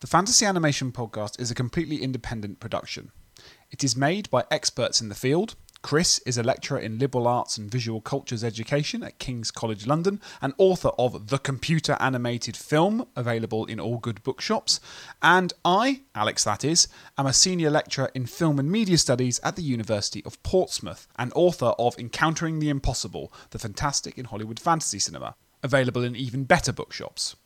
The Fantasy Animation Podcast is a completely independent production. It is made by experts in the field. Chris is a lecturer in liberal arts and visual cultures education at King's College London and author of The Computer Animated Film, available in all good bookshops. And I, Alex that is, am a senior lecturer in film and media studies at the University of Portsmouth and author of Encountering the Impossible, the fantastic in Hollywood fantasy cinema, available in even better bookshops.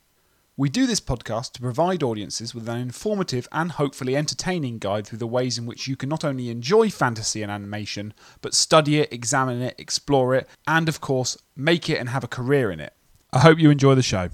We do this podcast to provide audiences with an informative and hopefully entertaining guide through the ways in which you can not only enjoy fantasy and animation, but study it, examine it, explore it, and of course, make it and have a career in it. I hope you enjoy the show.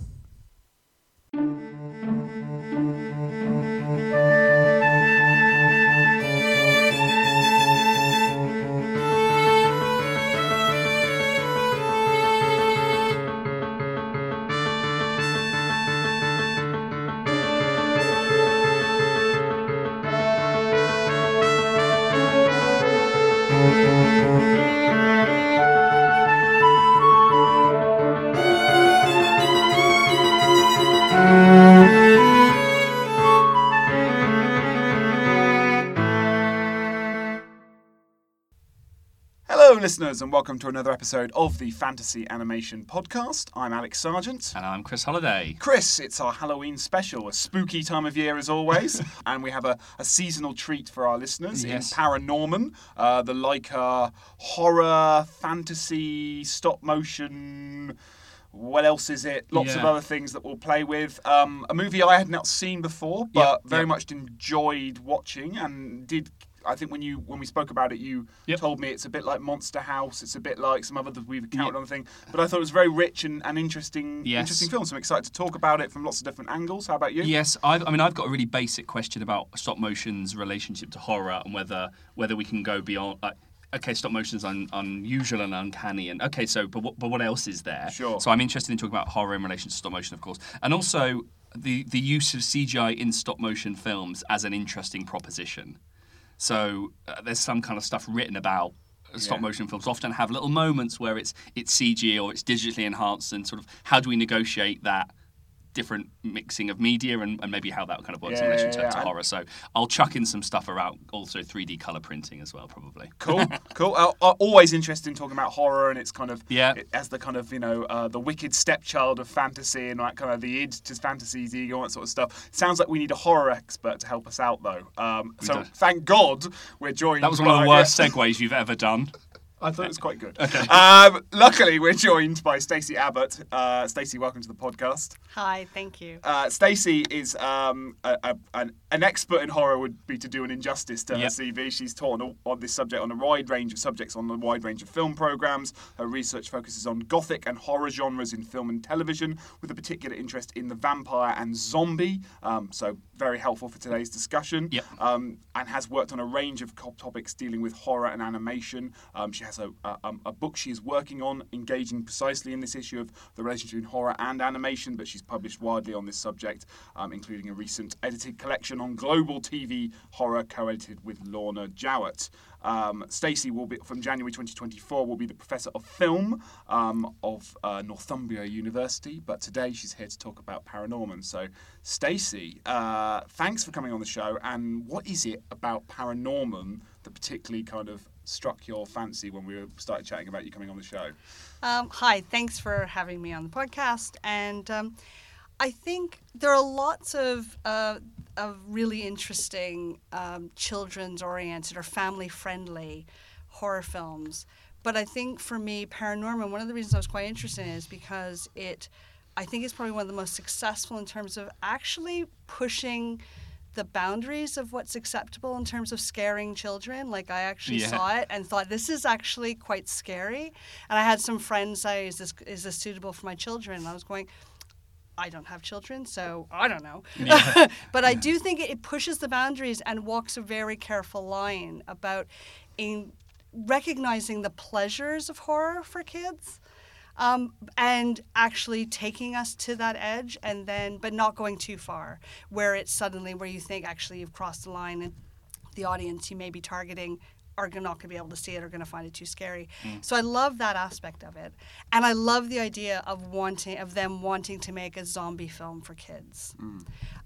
Listeners, and welcome to another episode of the Fantasy Animation Podcast. I'm Alex Sergeant. And I'm Chris Holliday. Chris, it's our Halloween special, a spooky time of year as always, and we have a, a seasonal treat for our listeners Yes. in Paranorman, uh, the Laika horror, fantasy, stop motion. What else is it? Lots of other things that we'll play with. Um, a movie I had not seen before, but Yep, very yep. much enjoyed watching, and did. I think when you when we spoke about it, you Yep. told me it's a bit like Monster House. It's a bit like some other that we've encountered on the thing. But I thought it was very rich and, and interesting, Yes. interesting film. So I'm excited to talk about it from lots of different angles. How about you? Yes, I've, I mean, I've got a really basic question about stop motion's relationship to horror and whether whether we can go beyond. Like, okay, stop motion's un, unusual and uncanny, and okay, so but what, but what else is there? Sure. So I'm interested in talking about horror in relation to stop motion, of course, and also the the use of CGI in stop motion films as an interesting proposition. So uh, there's some kind of stuff written about stop Yeah. motion films often have little moments where it's it's CG or it's digitally enhanced and sort of how do we negotiate that different mixing of media and, and maybe how that kind of works Yeah, in relation to, yeah. to horror. So I'll chuck in some stuff around also 3D color printing as well, probably. Cool, cool. Uh, uh, always interested in talking about horror, and it's kind of Yeah. it, as the kind of you know uh, the wicked stepchild of fantasy and like kind of the id to fantasy's ego and that sort of stuff. Sounds like we need a horror expert to help us out though. Um, so do. thank God we're joined. That was one of the worst segues you've ever done. I thought it was quite good. Um, luckily, we're joined by Stacey Abbott. Uh, Stacey, welcome to the podcast. Hi, thank you. Uh, Stacey is um, a, a, an, an expert in horror. Would be to do an injustice to her CV. She's taught on, on this subject on a wide range of subjects on a wide range of film programs. Her research focuses on gothic and horror genres in film and television, with a particular interest in the vampire and zombie. Um, so very helpful for today's discussion. Yep. Um, and has worked on a range of topics dealing with horror and animation. Um, she has a, a, um, a book she is working on, engaging precisely in this issue of the relationship between horror and animation, but she's published widely on this subject, um, including a recent edited collection on global TV horror co-edited with Lorna Jowett. Um, Stacey will be from January 2024 will be the professor of film um, of uh, Northumbria University, but today she's here to talk about Paranorman. So, Stacey, uh, thanks for coming on the show. And what is it about Paranorman that particularly kind of struck your fancy when we started chatting about you coming on the show? Um, hi, thanks for having me on the podcast. And um, I think there are lots of, uh, of really interesting um, children's oriented or family friendly horror films. But I think for me, Paranorman, one of the reasons I was quite interested in is because it, I think it's probably one of the most successful in terms of actually pushing the boundaries of what's acceptable in terms of scaring children. Like I actually Yeah. saw it and thought this is actually quite scary. And I had some friends say, "Is this is this suitable for my children?" And I was going. I don't have children, so I don't know. but I do think it, it pushes the boundaries and walks a very careful line about in recognizing the pleasures of horror for kids um, and actually taking us to that edge and then but not going too far where it's suddenly where you think actually you've crossed the line and the audience you may be targeting are not going to be able to see it or going to find it too scary. So I love that aspect of it, and I love the idea of wanting of them wanting to make a zombie film for kids.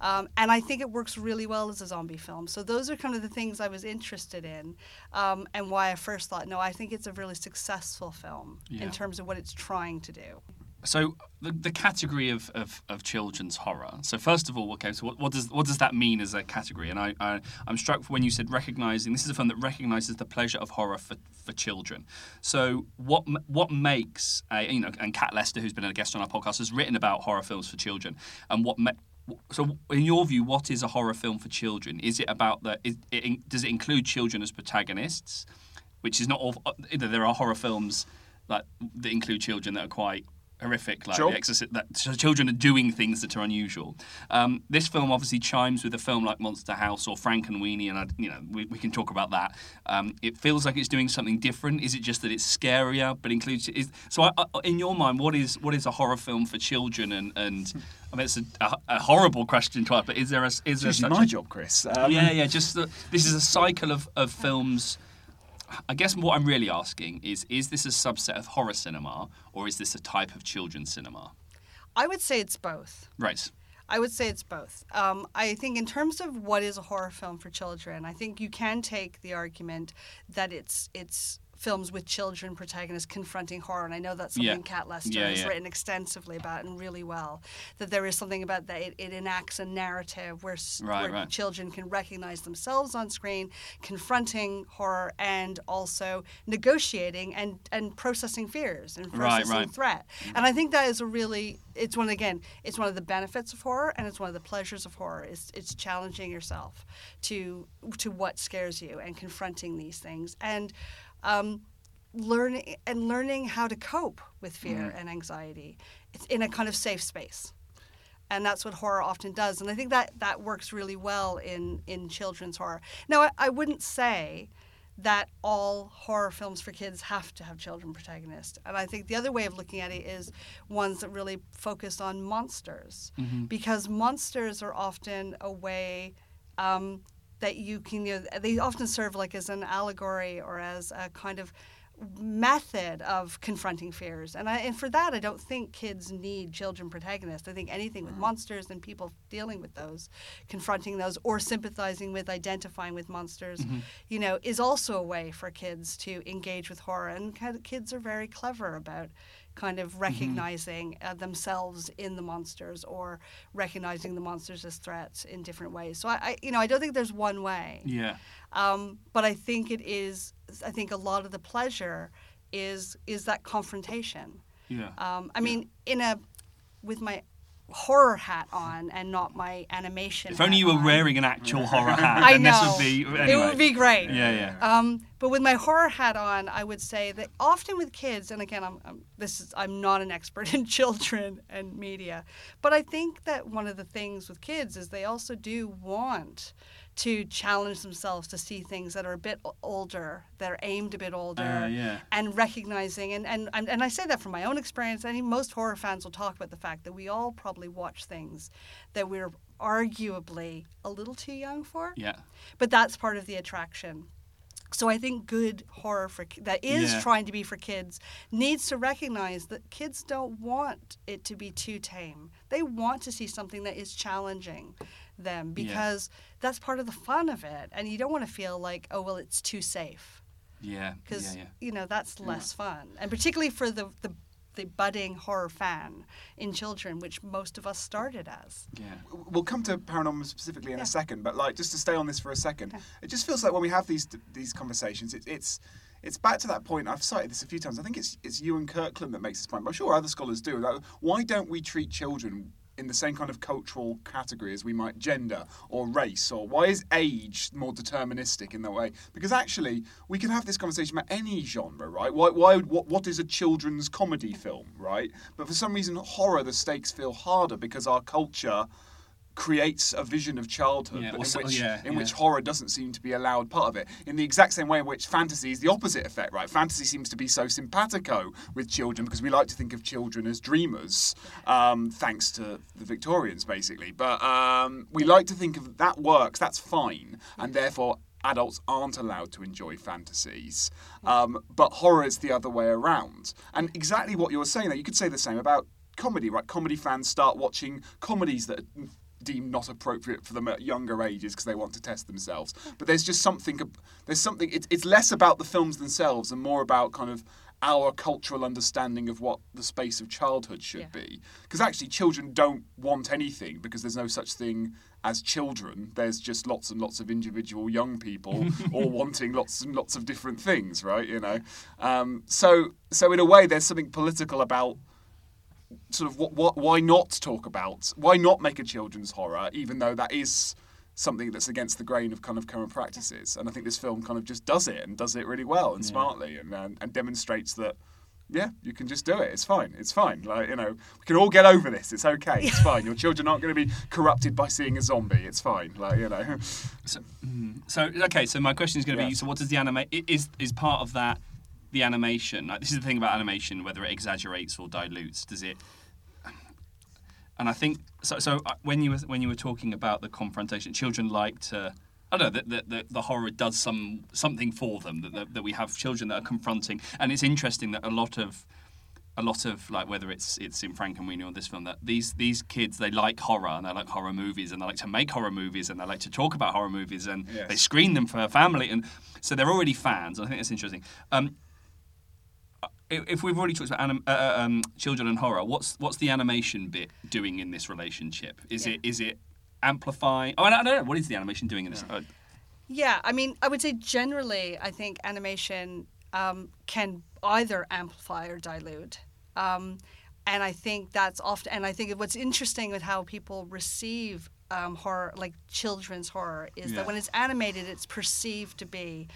Um, and I think it works really well as a zombie film. So those are kind of the things I was interested in, um, and why I first thought, no, I think it's a really successful film Yeah. in terms of what it's trying to do. So the, the category of, of, of children's horror. So first of all, okay, so what, what does what does that mean as a category? And I, I I'm struck when you said recognizing this is a film that recognizes the pleasure of horror for, for children. So what what makes a, you know and Kat Lester, who's been a guest on our podcast, has written about horror films for children. And what ma- so in your view, what is a horror film for children? Is it about it, does it include children as protagonists? Which is not all. Either there are horror films like that include children that are quite horrific, like Sure. The Exorcist, that so children are doing things that are unusual. Um, this film obviously chimes with a film like Monster House or Frankenweenie, and I, you know we, we can talk about that. Um, it feels like it's doing something different. Is it just that it's scarier, but includes? Is, so, I, I, in your mind, what is what is a horror film for children? And, and I mean, it's a, a, a horrible question to ask, but is there a is there my a, job, Chris. Um, yeah, yeah. Just the, this is a cycle of, of films. I guess what I'm really asking is: Is this a subset of horror cinema, or is this a type of children's cinema? I would say it's both. Right. I would say it's both. Um, I think, in terms of what is a horror film for children, I think you can take the argument that it's it's films with children protagonists confronting horror, and I know that's something Yeah. Kat Lester Yeah, has yeah. written extensively about and really well. That there is something about that it, it enacts a narrative where, Right, where right. children can recognize themselves on screen, confronting horror, and also negotiating and and processing fears and processing right. threat. Mm-hmm. And I think that is a really it's one again, it's one of the benefits of horror and it's one of the pleasures of horror. It's it's challenging yourself to to what scares you and confronting these things and um, learning and learning how to cope with fear and anxiety. It's in a kind of safe space. And that's what horror often does. And I think that that works really well in, in children's horror. Now, I, I wouldn't say that all horror films for kids have to have children protagonists. And I think the other way of looking at it is ones that really focus on monsters, because monsters are often a way um, that you can. You know, they often serve like as an allegory or as a kind of method of confronting fears. And I, and for that, I don't think kids need children protagonists. I think anything with mm. monsters and people dealing with those, confronting those, or sympathizing with, identifying with monsters, mm-hmm. you know, is also a way for kids to engage with horror. And kids are very clever about kind of recognizing uh, themselves in the monsters or recognizing the monsters as threats in different ways. So I, I you know, I don't think there's one way. Yeah. Um, but I think it is. I think a lot of the pleasure is is that confrontation. Yeah. Um, I mean, in a with my horror hat on and not my animation. if only you were on. wearing an actual horror hat, I then know. this would be. Anyway. It would be great. Yeah, yeah. Um, but with my horror hat on, I would say that often with kids, and again, I'm, I'm this is I'm not an expert in children and media, but I think that one of the things with kids is they also do want to challenge themselves to see things that are a bit older, that are aimed a bit older, Uh, yeah. and recognizing and, and and and I say that from my own experience. I think most horror fans will talk about the fact that we all probably watch things that we're arguably a little too young for Yeah. but that's part of the attraction. So I think good horror for that is Yeah. trying to be for kids needs to recognize that kids don't want it to be too tame. They want to see something that is challenging them Yeah. because that's part of the fun of it. And you don't want to feel like, oh well, it's too safe Yeah. because yeah, yeah. you know that's less fun. And particularly for the, the the budding horror fan in children, which most of us started as. Yeah. We'll come to Paranorman specifically in Yeah. a second, but like just to stay on this for a second, Okay. it just feels like when we have these these conversations, it, it's it's back to that point. I've cited this a few times. I think it's it's Ewan Kirkland that makes this point, but I'm sure other scholars do. Like, why don't we treat children in the same kind of cultural category as we might gender or race, or why is age more deterministic in that way? Because actually, we can have this conversation about any genre, right? Why, why, what, what is a children's comedy film, right? But for some reason, horror, the stakes feel harder because our culture creates a vision of childhood Yeah, or in so- which yeah, in yeah. which horror doesn't seem to be allowed part of it in the exact same way in which fantasy is the opposite effect right fantasy seems to be so simpatico with children because we like to think of children as dreamers um, thanks to the victorians basically but um, we like to think of that works that's fine and therefore adults aren't allowed to enjoy fantasies. Um, but horror is the other way around. And exactly what you were saying there, you could say the same about comedy, right? Comedy fans start watching comedies that are deemed not appropriate for them at younger ages because they want to test themselves. But there's just something, there's something, it's, it's less about the films themselves and more about kind of our cultural understanding of what the space of childhood should Yeah. be. Because actually, children don't want anything because there's no such thing as children. There's just lots and lots of individual young people all wanting lots and lots of different things, right? You know, um, so so in a way, there's something political about sort of what, what why not talk about why not make a children's horror even though that is something that's against the grain of kind of current practices? And i think this film kind of just does it and does it really well and smartly and, and and demonstrates that yeah you can just do it. It's fine. It's fine. Like you know we can all get over this. It's okay. It's fine. Your children aren't going to be corrupted by seeing a zombie. It's fine. Like you know. So, mm, so okay. So my question is going to Yeah. be: So what does the anime is is part of that the animation? Like this is the thing about animation, whether it exaggerates or dilutes. Does it? And I think so. So uh, when you were when you were talking about the confrontation, children like to. I don't know that the, the, the horror does some something for them that, that that we have children that are confronting, and it's interesting that a lot of a lot of like whether it's it's in Frankenweenie or this film that these these kids they like horror and they like horror movies and they like to make horror movies and they like to talk about horror movies and Yes. they screen them for family and so they're already fans. I think that's interesting. Um, if if we've already talked about anim- uh, uh, um, children and horror, what's what's the animation bit doing in this relationship? Is Yeah. it is it amplifying? Oh, I don't know. What is the animation doing in this? Uh, Yeah, I mean, I would say generally, I think animation um, can either amplify or dilute. Um, and I think that's often, and I think what's interesting with how people receive um, horror, like children's horror, is Yeah. that when it's animated, it's perceived to be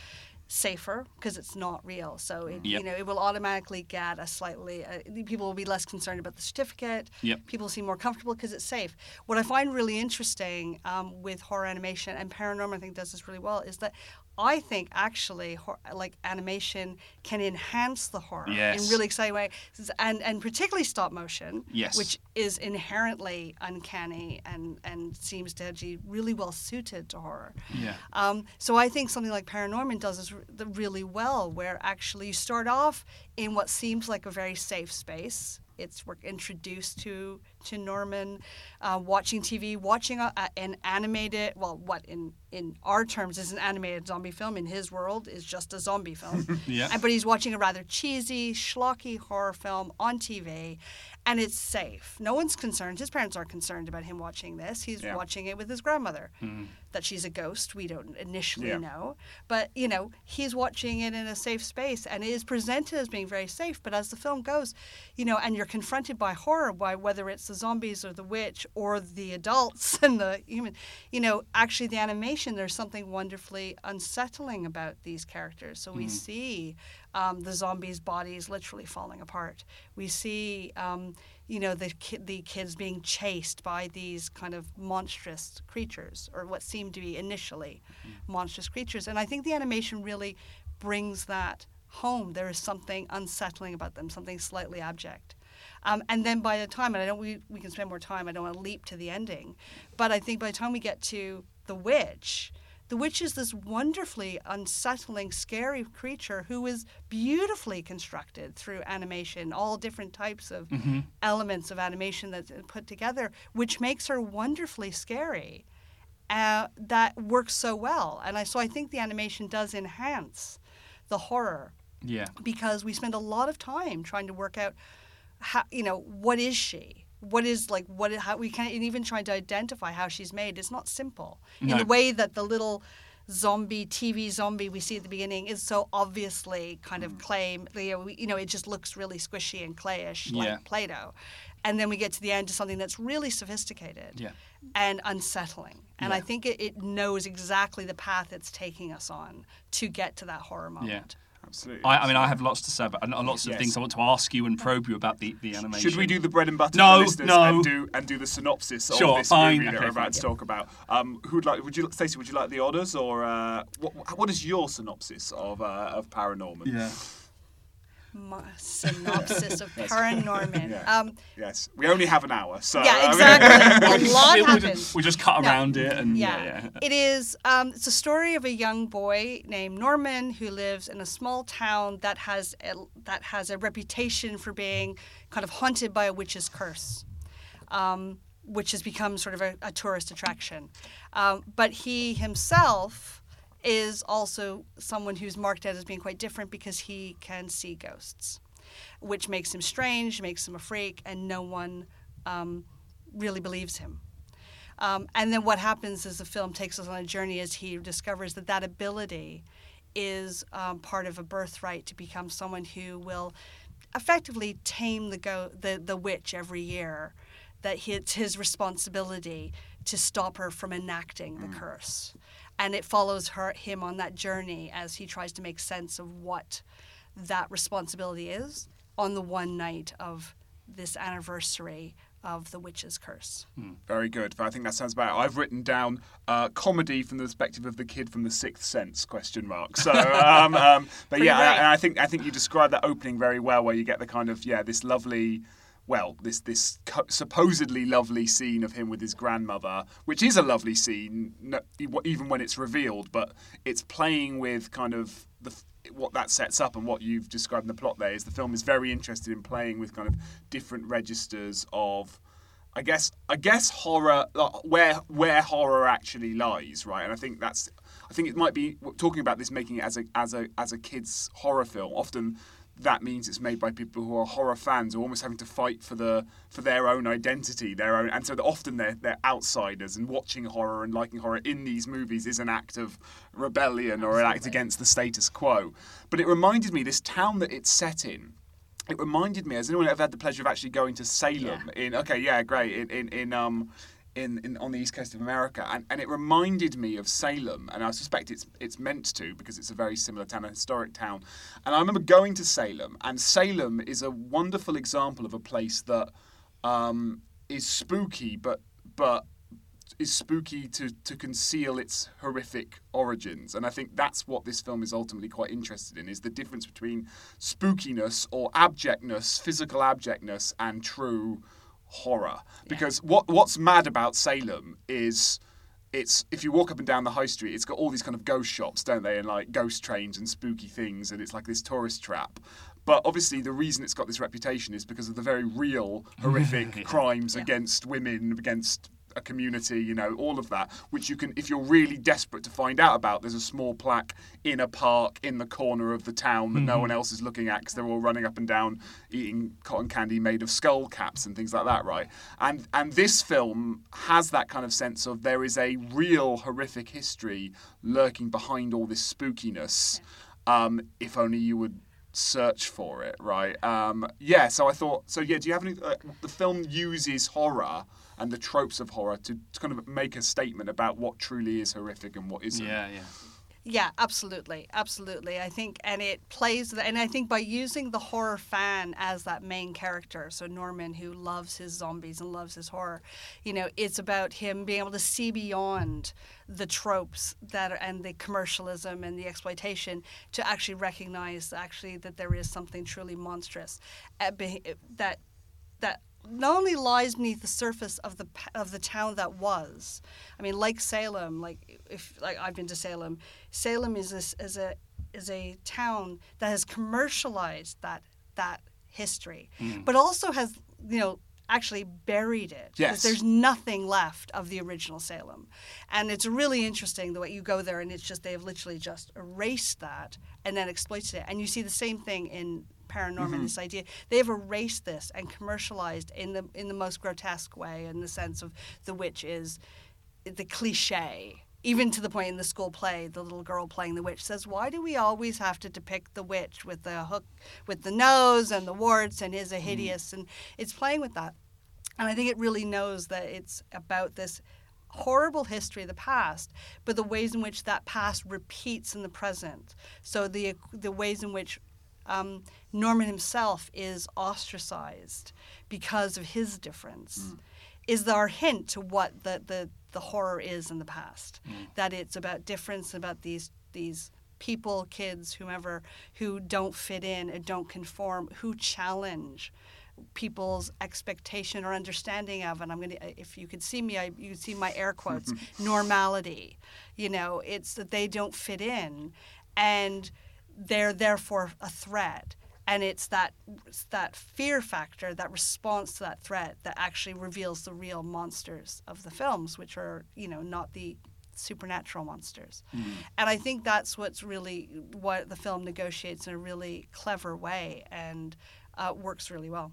safer because it's not real. So it, Yep. you know it will automatically get a slightly. Uh, people will be less concerned about the certificate. Yep. People seem more comfortable because it's safe. What I find really interesting um, with horror animation and Paranorman, I think does this really well, is that I think actually hor- like animation can enhance the horror Yes. in really exciting way, and and particularly stop motion, Yes. which is inherently uncanny and and seems to be really well suited to horror. yeah. Um, so I think something like Paranorman does the- really well, where actually you start off in what seems like a very safe space. It's we're introduced to to Norman, uh, watching TV, watching a, a, an animated. Well, what in in our terms is an animated zombie film. In his world, is just a zombie film. Yeah. And- But he's watching a rather cheesy, schlocky horror film on TV, and it's safe. No one's concerned. His parents aren't concerned about him watching this. He's Yeah. watching it with his grandmother. Hmm. That she's a ghost, we don't initially Yeah. know. But, you know, he's watching it in a safe space, and it is presented as being very safe. But as the film goes, you know, and you're confronted by horror, by whether it's the zombies or the witch or the adults and the human, you know, actually the animation, there's something wonderfully unsettling about these characters. So we hmm. see um, the zombies' bodies literally falling apart. We see, um, you know, the ki- the kids being chased by these kind of monstrous creatures, or what seemed to be initially monstrous creatures. And I think the animation really brings that home. There is something unsettling about them, something slightly abject. Um, and then by the time, and I don't, we, we can spend more time. I don't want to leap to the ending, but I think by the time we get to the witch, the witch is this wonderfully unsettling, scary creature who is beautifully constructed through animation, all different types of elements of animation that's put together, which makes her wonderfully scary. Uh, that works so well, and I so I think the animation does enhance the horror Yeah. because we spend a lot of time trying to work out how you know what is she what is like what how we can't even trying to identify how she's made. It's not simple. In the way that the little zombie tv zombie we see at the beginning is so obviously kind Mm. of clay you know, you know it just looks really squishy and clayish Yeah. like play-doh. And then we get to the end to something that's really sophisticated Yeah. and unsettling. And i think it, it knows exactly the path it's taking us on to get to that horror moment absolutely I, I mean, I have lots to say about and lots of Yes. things I want to ask you and probe you about the, the animation. Should we do the bread and butter No, no. and do and do the synopsis Sure, of this fine. movie that we're about fine. to talk about? Um, who'd like? Would you, Stacey? Would you like the orders or uh, what? What is your synopsis of uh, of Paranorman? Yeah. Synopsis of Paranorman. Yeah. Um, Yes, we only have an hour, so yeah, I mean- exactly. a lot we, we happens. just, we just cut No. around it and yeah, Yeah, yeah. it is. Um, it's a story of a young boy named Norman who lives in a small town that has a, that has a reputation for being kind of haunted by a witch's curse, um, which has become sort of a, a tourist attraction. Um, but he himself is also someone who's marked out as being quite different because he can see ghosts, which makes him strange, makes him a freak, and no one um, really believes him. Um, and then what happens is the film takes us on a journey as he discovers that that ability is um, part of a birthright to become someone who will effectively tame the go the, the witch every year. That he- it's his responsibility to stop her from enacting the curse, and it follows her him on that journey as he tries to make sense of what that responsibility is on the one night of this anniversary of the witch's curse. Very good. I think that sounds about. it. I've written down uh, comedy from the perspective of the kid from the Sixth Sense? Question mark. So, um, um, but Pretty yeah, right. and I think I think you described that opening very well, where you get the kind of yeah this lovely. Well, this this supposedly lovely scene of him with his grandmother, which is a lovely scene, even when it's revealed, but it's playing with kind of the what that sets up and what you've described in the plot. There is the film is very interested in playing with kind of different registers of I guess I guess horror like, where where horror actually lies, right? And I think that's I think it might be talking about this making it as a as a as a kids horror film. Often that means it's made by people who are horror fans who are almost having to fight for the for their own identity, their own, and so often they're they're outsiders. And watching horror and liking horror in these movies is an act of rebellion or an act against the status quo. But it reminded me this town that it's set in it reminded me. Has anyone ever had the pleasure of actually going to Salem? In okay, yeah, great. In in, in um. In, in, on the east coast of America, and, and it reminded me of Salem, and I suspect it's it's meant to because it's a very similar town, a historic town. And I remember going to Salem, and Salem is a wonderful example of a place that um, is spooky, but but is spooky to, to conceal its horrific origins. And I think that's what this film is ultimately quite interested in, is the difference between spookiness or abjectness, physical abjectness, and true horror. Because what what's mad about Salem is it's if you walk up and down the high street, it's got all these kind of ghost shops, don't they? And like ghost trains and spooky things, and it's like this tourist trap. But obviously, the reason it's got this reputation is because of the very real, horrific crimes against women, against a community, you know, all of that, which you can, if you're really desperate to find out about, there's a small plaque in a park in the corner of the town that no one else is looking at because they're all running up and down eating cotton candy made of skull caps and things like that, right? And and this film has that kind of sense of there is a real horrific history lurking behind all this spookiness. Um, if only you would search for it, right? Um, yeah. So I thought. So yeah. Do you have any? Uh, the film uses horror and the tropes of horror to, to kind of make a statement about what truly is horrific and what isn't. Yeah, yeah. Yeah, absolutely, absolutely. I think, and it plays and I think by using the horror fan as that main character, so Norman who loves his zombies and loves his horror, you know, it's about him being able to see beyond the tropes that are, and the commercialism and the exploitation to actually recognize actually that there is something truly monstrous uh, be- that that not only lies beneath the surface of the of the town that was. I mean, like Salem, like if like I've been to Salem, Salem is this is a is a town that has commercialized that that history, mm. but also has you know actually buried it. Yes. There's nothing left of the original Salem. And it's really interesting the way you go there and it's just they have literally just erased that and then exploited it. And you see the same thing in Paranorman, mm-hmm. this idea. They have erased this and commercialized in the in the most grotesque way in the sense of the witch is the cliche. Even to the point in the school play, the little girl playing the witch says, "Why do we always have to depict the witch with the hook, with the nose and the warts, and is a mm-hmm. hideous?" And it's playing with that. And I think it really knows that it's about this horrible history of the past, but the ways in which that past repeats in the present. So the the ways in which um, Norman himself is ostracized because of his difference mm. is our hint to what the, the, the horror is in the past. Mm. That it's about difference, about these these people, kids, whomever, who don't fit in and don't conform, who challenge people's expectation or understanding of and i'm going to uh, if you could see me I, you see my air quotes normality. You know it's that they don't fit in. And they're therefore a threat and it's that it's that fear factor that response to that threat that actually reveals the real monsters of the films which are you know not the supernatural monsters and i think that's what's really what the film negotiates in a really clever way and uh, works really well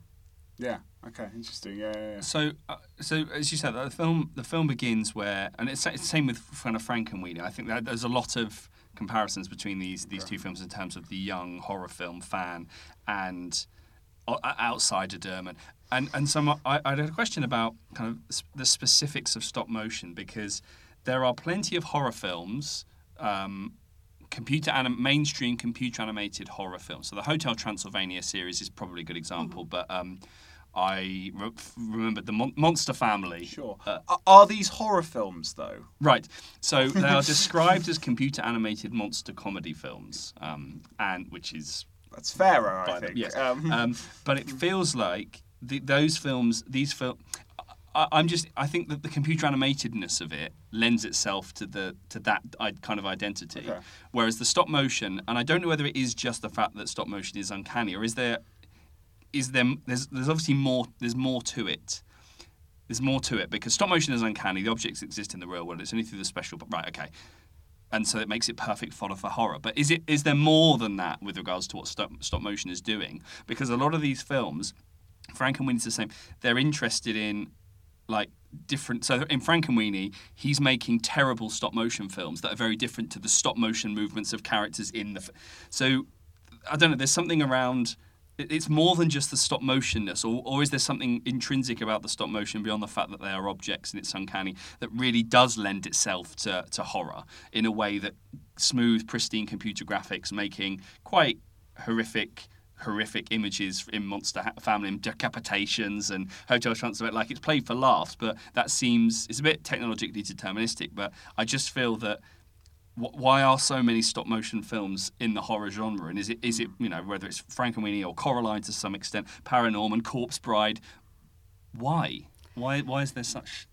Yeah. Okay. Interesting. Yeah. yeah, yeah. So, uh, so as you said, the film the film begins where, and it's, it's the same with kind of Frankenweenie. I think that there's a lot of comparisons between these these two films in terms of the young horror film fan and o- outsiderdom. And and so I, I had a question about kind of the specifics of stop motion because there are plenty of horror films. Um, computer anim- mainstream computer animated horror films. So the Hotel Transylvania series is probably a good example, but um, I re- remembered the Mon- Monster Family. Sure. Uh, Are- these horror films though? Right. So they are described as computer animated monster comedy films, um, and which is That's fairer, I by them, think. yes. Um, Um, but it feels like the, those films, these films. I'm just. I think that the computer animatedness of it lends itself to the to that kind of identity, Okay. whereas the stop motion, and I don't know whether it is just the fact that stop motion is uncanny, or is there, is there? There's there's obviously more. There's more to it. There's more to it because stop motion is uncanny. The objects exist in the real world. It's only through the special. Right. Okay. And so it makes it perfect fodder for horror. But is it is there more than that with regards to what stop, stop motion is doing? Because a lot of these films, Frankenweenie's the same. They're interested in like different. So in Frankenweenie, he's making terrible stop motion films that are very different to the stop motion movements of characters in the. So I don't know. There's something around. It- It's more than just the stop motionness, or, or is there something intrinsic about the stop motion beyond the fact that they are objects and it's uncanny that really does lend itself to, to horror in a way that smooth, pristine computer graphics making quite horrific horrific images in Monster Family and decapitations and Hotel Transylvania. Like it's played for laughs, but that seems it's a bit technologically deterministic. But I just feel that why are so many stop motion films in the horror genre? And is it is it you know whether it's Frankenweenie or Coraline to some extent, Paranorman, Corpse Bride? Why? Why why is there such?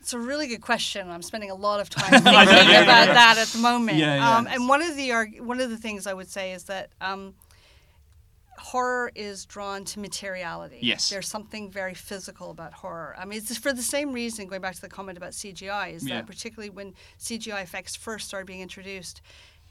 It's a really good question. I'm spending a lot of time thinking about that at the moment. Yeah, yeah. Um, and one of the arg- one of the things I would say is that um, horror is drawn to materiality. Yes. there's something very physical about horror. I mean, it's for the same reason. Going back to the comment about CGI, is Yeah. that particularly when CGI effects first started being introduced.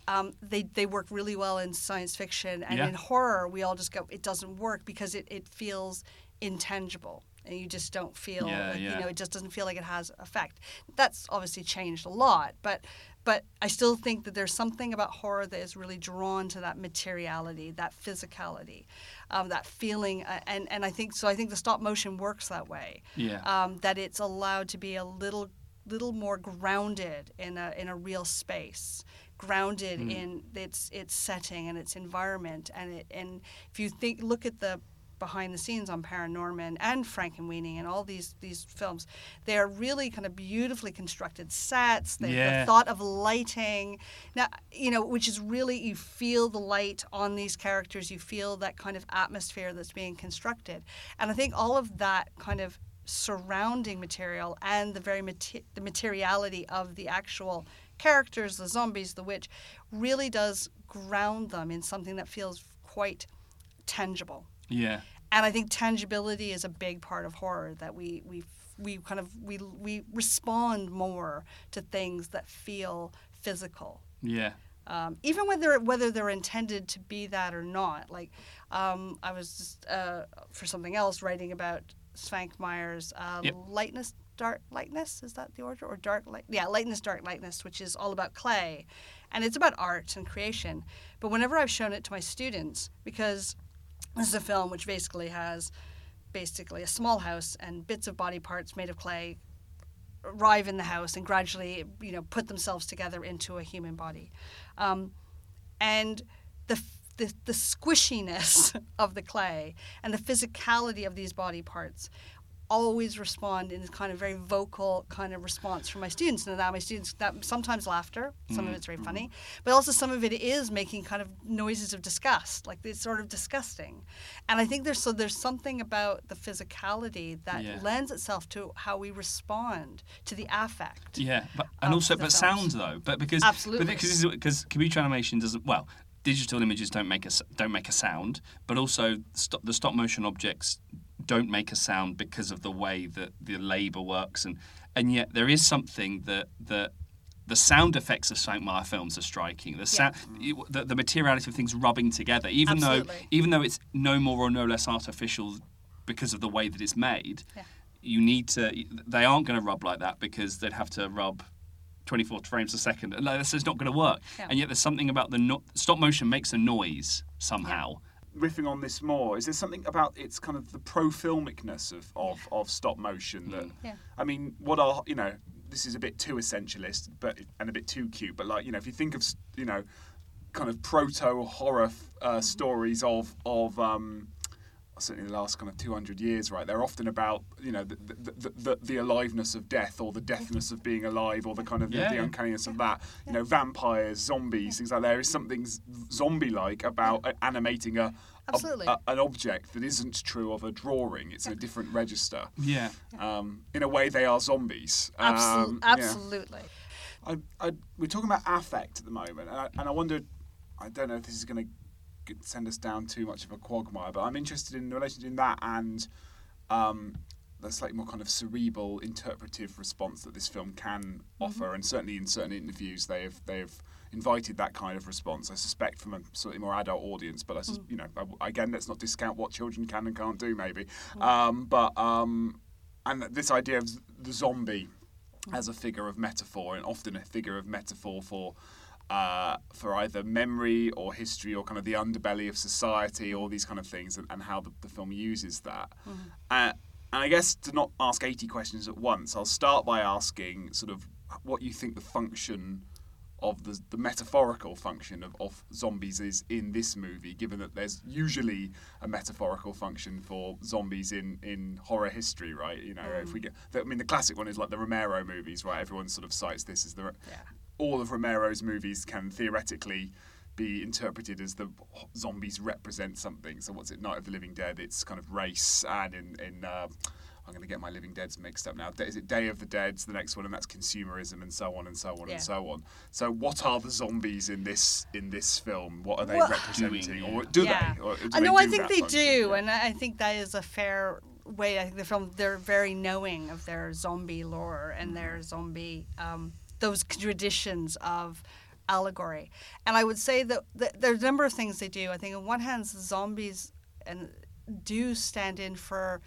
Um, they, they work really well in science fiction and Yeah. in horror we all just go it doesn't work because it, it feels intangible and you just don't feel Yeah, like, yeah. you know it just doesn't feel like it has effect that's obviously changed a lot but but i still think that there's something about horror that is really drawn to that materiality that physicality um, that feeling uh, and and i think so i think the stop motion works that way Yeah. um, that it's allowed to be a little little more grounded in a in a real space grounded in its its setting and its environment and it and if you think look at the behind the scenes on Paranorman and Frankenweenie and all these these films. They're really kind of beautifully constructed sets. The, Yeah. the thought of lighting. Now you know which is really you feel the light on these characters. You feel that kind of atmosphere that's being constructed. And I think all of that kind of surrounding material and the very mate- the materiality of the actual characters, the zombies, the witch, really does ground them in something that feels quite tangible. Yeah. And I think tangibility is a big part of horror that we we we kind of we we respond more to things that feel physical Yeah. um, even whether whether they're intended to be that or not. Like um, I was just uh, for something else writing about Svankmajer's uh, Yep. lightness, dark lightness. Is that the order or dark light? Yeah, lightness, dark lightness, which is all about clay, and it's about art and creation. But whenever I've shown it to my students, because this is a film which basically has basically a small house and bits of body parts made of clay arrive in the house and gradually, you know, put themselves together into a human body. Um, and the, the, the squishiness of the clay and the physicality of these body parts always respond in this kind of very vocal kind of response from my students. And now my students, that sometimes laughter, some of mm. it's very mm-hmm. funny, but also some of it is making kind of noises of disgust, like it's sort of disgusting. And I think there's so there's something about the physicality that Yeah. lends itself to how we respond to the affect. Yeah, but and also but sound though, but because Absolutely. because because computer animation doesn't well. Digital images don't make a don't make a sound, but also stop, the stop motion objects don't make a sound because of the way that the labour works, and and yet there is something that that the sound effects of Svankmajer films are striking. The, sound, you- the the materiality of things rubbing together, even though even though it's no more or no less artificial because of the way that it's made, Yeah. you need to. They aren't going to rub like that because they'd have to rub 24 frames a second. Like, that's just not going to work. Yeah. And yet there's something about the no- stop motion makes a noise somehow. Riffing on this more, is there something about its kind of the pro filmicness of, of, of stop motion that Yeah. I mean, what are you know? This is a bit too essentialist, but and a bit too cute. But like you know, if you think of you know, kind of proto horror uh, stories of of um, certainly the last kind of 200 years, right? They're often about you know the the, the, the, the aliveness of death or the deathness of being alive or the kind of Yeah, the, yeah. uncanniness of that. You know, vampires, zombies, things like that. There is something zombie-like about animating a. a- Absolutely. a- an object that isn't true of a drawing. It's in a different register. Yeah. Um, in a way, they are zombies. Absol- Um, yeah. absolutely. I, I, we're talking about affect at the moment, and I, and I wondered, I don't know if this is going to send us down too much of a quagmire, but I'm interested in the relation to that and um, the slightly more kind of cerebral, interpretive response that this film can offer, and certainly in certain interviews they have they have invited that kind of response. I suspect from a slightly more adult audience, but I, sus- you know, I, again, let's not discount what children can and can't do, maybe. Um, but um, and this idea of the zombie as a figure of metaphor, and often a figure of metaphor for uh, for either memory or history or kind of the underbelly of society, all these kind of things, and, and how the, the film uses that. Uh, and I guess to not ask 80 questions at once, I'll start by asking sort of what you think the function of the, the metaphorical function of, of zombies is in this movie, given that there's usually a metaphorical function for zombies in, in horror history, right? You know, if we get, I mean, the classic one is like the Romero movies, right? Everyone sort of cites this as the, Yeah. All of Romero's movies can theoretically be interpreted as the zombies represent something. So what's it, Night of the Living Dead? It's kind of race, and in in uh, I'm going to get my Living Deads mixed up now. Is it Day of the Dead's the next one, and that's consumerism, and so on and so on Yeah. and so on. So what are the zombies in this in this film? What are they Well- representing, Doing, or do yeah. they? Or do I they know. I think they function? do, Yeah. and I I think that is a fair way. I think the film they're very knowing of their zombie lore and their zombie um, those traditions of allegory. And I would say that, that there's a number of things they do. I think on one hand, zombies and do stand in for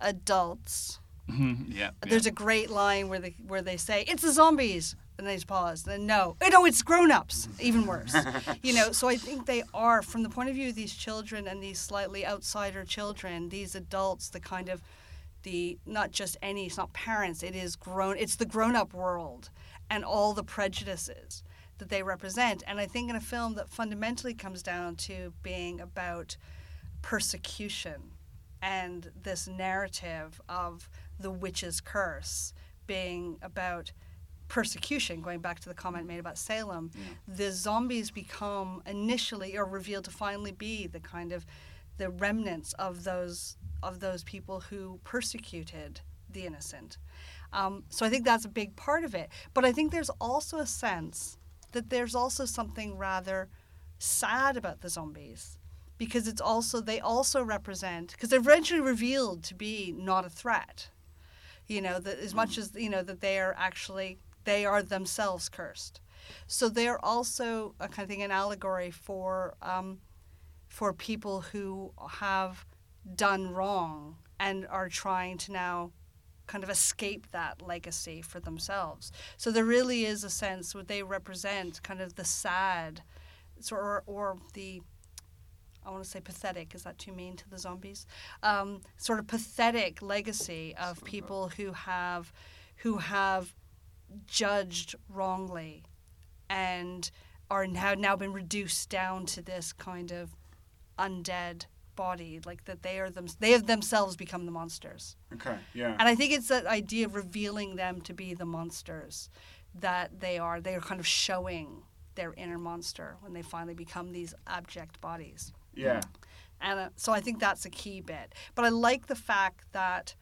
adults. Mhm, yeah. yeah. There's a great line where they where they say it's the zombies, and they just pause. Then no, no, it's grown-ups. Even worse, you know. So I think they are, from the point of view of these children and these slightly outsider children, these adults, the kind of the not just any, it's not parents. It is grown. It's the grown-up world and all the prejudices that they represent. And I think in a film that fundamentally comes down to being about persecution and this narrative of the witch's curse being about persecution, going back to the comment made about Salem, the zombies become initially or revealed to finally be the kind of the remnants of those of those people who persecuted the innocent. Um, so I think that's a big part of it. But I think there's also a sense that there's also something rather sad about the zombies because it's also they also represent because they're eventually revealed to be not a threat you know that as much as you know that they are actually they are themselves cursed so they're also a kind of thing an allegory for um, for people who have done wrong and are trying to now kind of escape that legacy for themselves so there really is a sense where they represent kind of the sad sort or, or the I want to say pathetic. Is that too mean to the zombies? Um, sort of pathetic legacy of people who have, who have judged wrongly, and are now now been reduced down to this kind of undead body, like that they are them, they have themselves become the monsters. Okay. Yeah. And I think it's that idea of revealing them to be the monsters that they are. They are kind of showing their inner monster when they finally become these abject bodies. yeah. And uh, so I think that's a key bit. But I like the fact that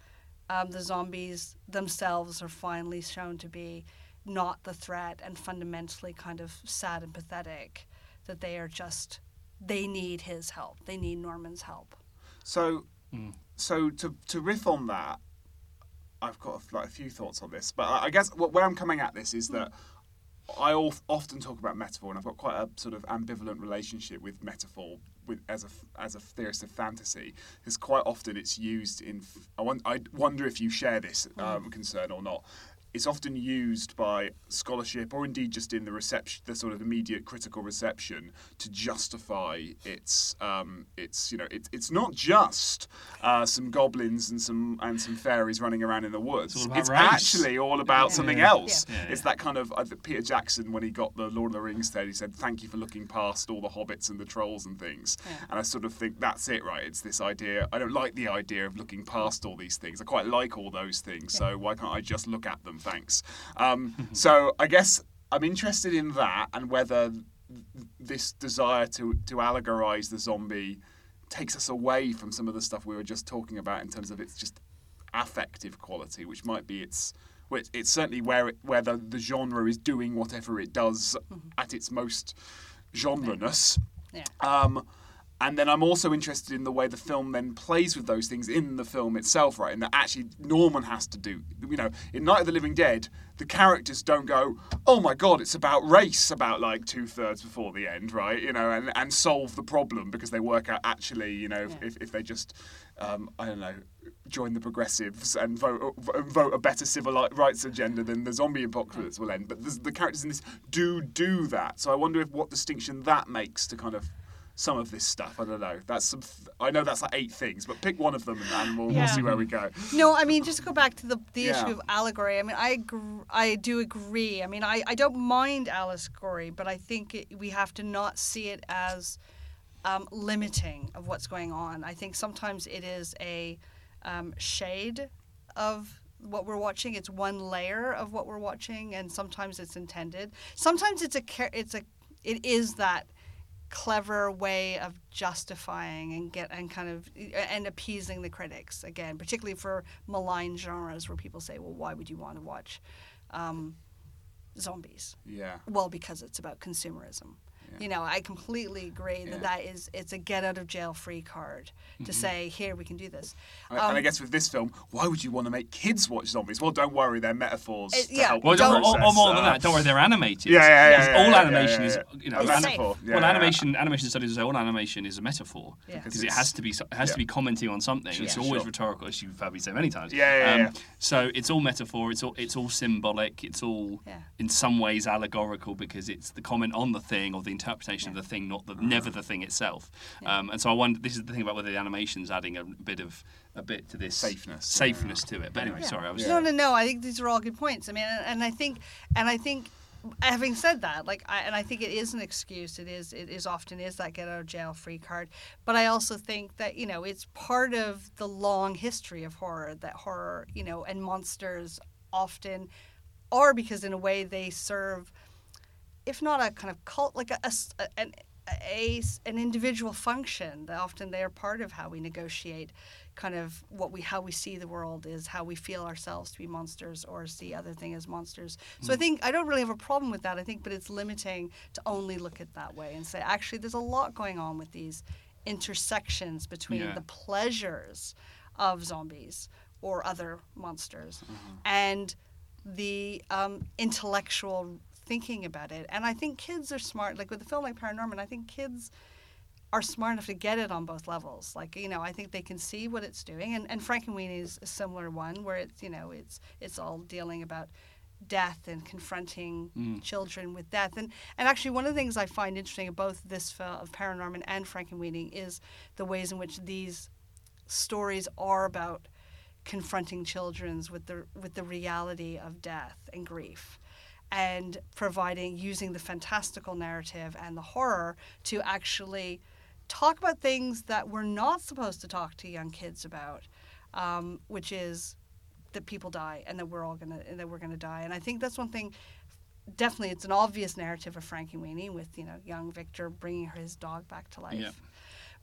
um, the zombies themselves are finally shown to be not the threat and fundamentally kind of sad and pathetic. That they are just, they need his help. They need Norman's help. So, so to to riff on that, I've got like a few thoughts on this, but I I guess what, where I'm coming at this is that I of- often talk about metaphor, and I've got quite a sort of ambivalent relationship with metaphor with as a f- as a theorist of fantasy, because quite often it's used in. f- I, won- I wonder if you share this um, concern or not. It's often used by scholarship, or indeed just in the reception, the sort of immediate critical reception, to justify its um, its you know it's it's not just uh, some goblins and some and some fairies running around in the woods. all about It's actually all about something Yeah. else. Yeah. Yeah, It's that kind of think Peter Jackson when he got the Lord of the Rings stage, he said, "Thank you for looking past all the hobbits and the trolls and things." Yeah. And I sort of think that's it, right? It's this idea. I don't like the idea of looking past all these things. I quite like all those things. So why can't I just look at them? Thanks. Um, so I guess I'm interested in that and whether th- this desire to to allegorize the zombie takes us away from some of the stuff we were just talking about in terms of its just affective quality, which might be its. Well, it's, certainly where it, where the, the genre is doing whatever it does at its most genre-ness. Yeah. Um, and then I'm also interested in the way the film then plays with those things in the film itself, right? And that actually Norman has to do, you know, in Night of the Living Dead, the characters don't go, oh my god, it's about race about like two thirds before the end, right? You know, and, and solve the problem because they work out actually, you know, if, Yeah. if, if they just, um, I don't know, join the progressives and vote vote a better civil rights agenda, then the zombie apocalypse will end. But the, the characters in this do do that. So I wonder if what distinction that makes to kind of some of this stuff. I don't know. That's some. I know that's like eight things, but pick one of them and we'll, Yeah. we'll see where we go. No, I mean, just to go back to the, the Yeah. issue of allegory, I mean, I, agr- I do agree. I mean, I, I don't mind allegory, but I think it, we have to not see it as um, limiting of what's going on. I think sometimes it is a um, shade of what we're watching. It's one layer of what we're watching, and sometimes it's intended. Sometimes it's a it's a it is that clever way of justifying and get and kind of and appeasing the critics again, particularly for malign genres where people say, "Well, why would you want to watch um, zombies?" Yeah. Well, because it's about consumerism. You know, I completely agree Yeah. that that is it's a get out of jail free card to say, "Here, we can do this." And- and I Um, guess with this film, why would you want to make kids watch zombies? Well, don't worry, they're metaphors It- yeah, Well, the or, or, or more than uh, that, don't worry, they're animated. Yeah, yeah, yeah, Because yeah, all yeah, animation yeah, is you know, A It's anim- safe. metaphor. Yeah, well, yeah. animation, animation studies say all animation is a metaphor Yeah. because Because it has to be, it has yeah. to be commenting on something. Sure, it's sure, always sure. rhetorical, as you've heard me say many times. Um, Yeah, yeah, yeah. So it's all metaphor. It's all, it's all symbolic. It's all, Yeah. in some ways, allegorical because it's the comment on the thing or the interpretation of the thing, not the never the thing itself. Um, and so I wonder. This is the thing about whether the animation's adding a bit of a bit to this Safeness. safeness to it. But anyway, sorry, I was. No, no, no. I think these are all good points. I mean, and, and I think, and I think, having said that, like, I, and I think it is an excuse. It is, it is often is that get out of jail free card. But I also think that you know it's part of the long history of horror that horror, you know, and monsters often are because in a way they serve, if not a kind of cult, like a, a an a, an individual function. That often they are part of how we negotiate kind of what we how we see the world is how we feel ourselves to be monsters or see other thing as monsters. So I think I don't really have a problem with that. I think, but it's limiting to only look at that way and say actually there's a lot going on with these intersections between Yeah. the pleasures of zombies or other monsters and the um, intellectual thinking about it. And I think kids are smart. Like with a film like Paranorman, I think kids are smart enough to get it on both levels. Like you know, I think they can see what it's doing. And and Frankenweenie is a similar one where it's you know it's it's all dealing about death and confronting mm. children with death. And and actually, one of the things I find interesting about both this film of Paranorman and Frankenweenie is the ways in which these stories are about confronting children's with the with the reality of death and grief and providing using the fantastical narrative and the horror to actually talk about things that we're not supposed to talk to young kids about, um, which is that people die and that we're all gonna and that we're gonna die. And I think that's one thing. Definitely, it's an obvious narrative of Frankenweenie with you know young Victor bringing his dog back to life. Yeah.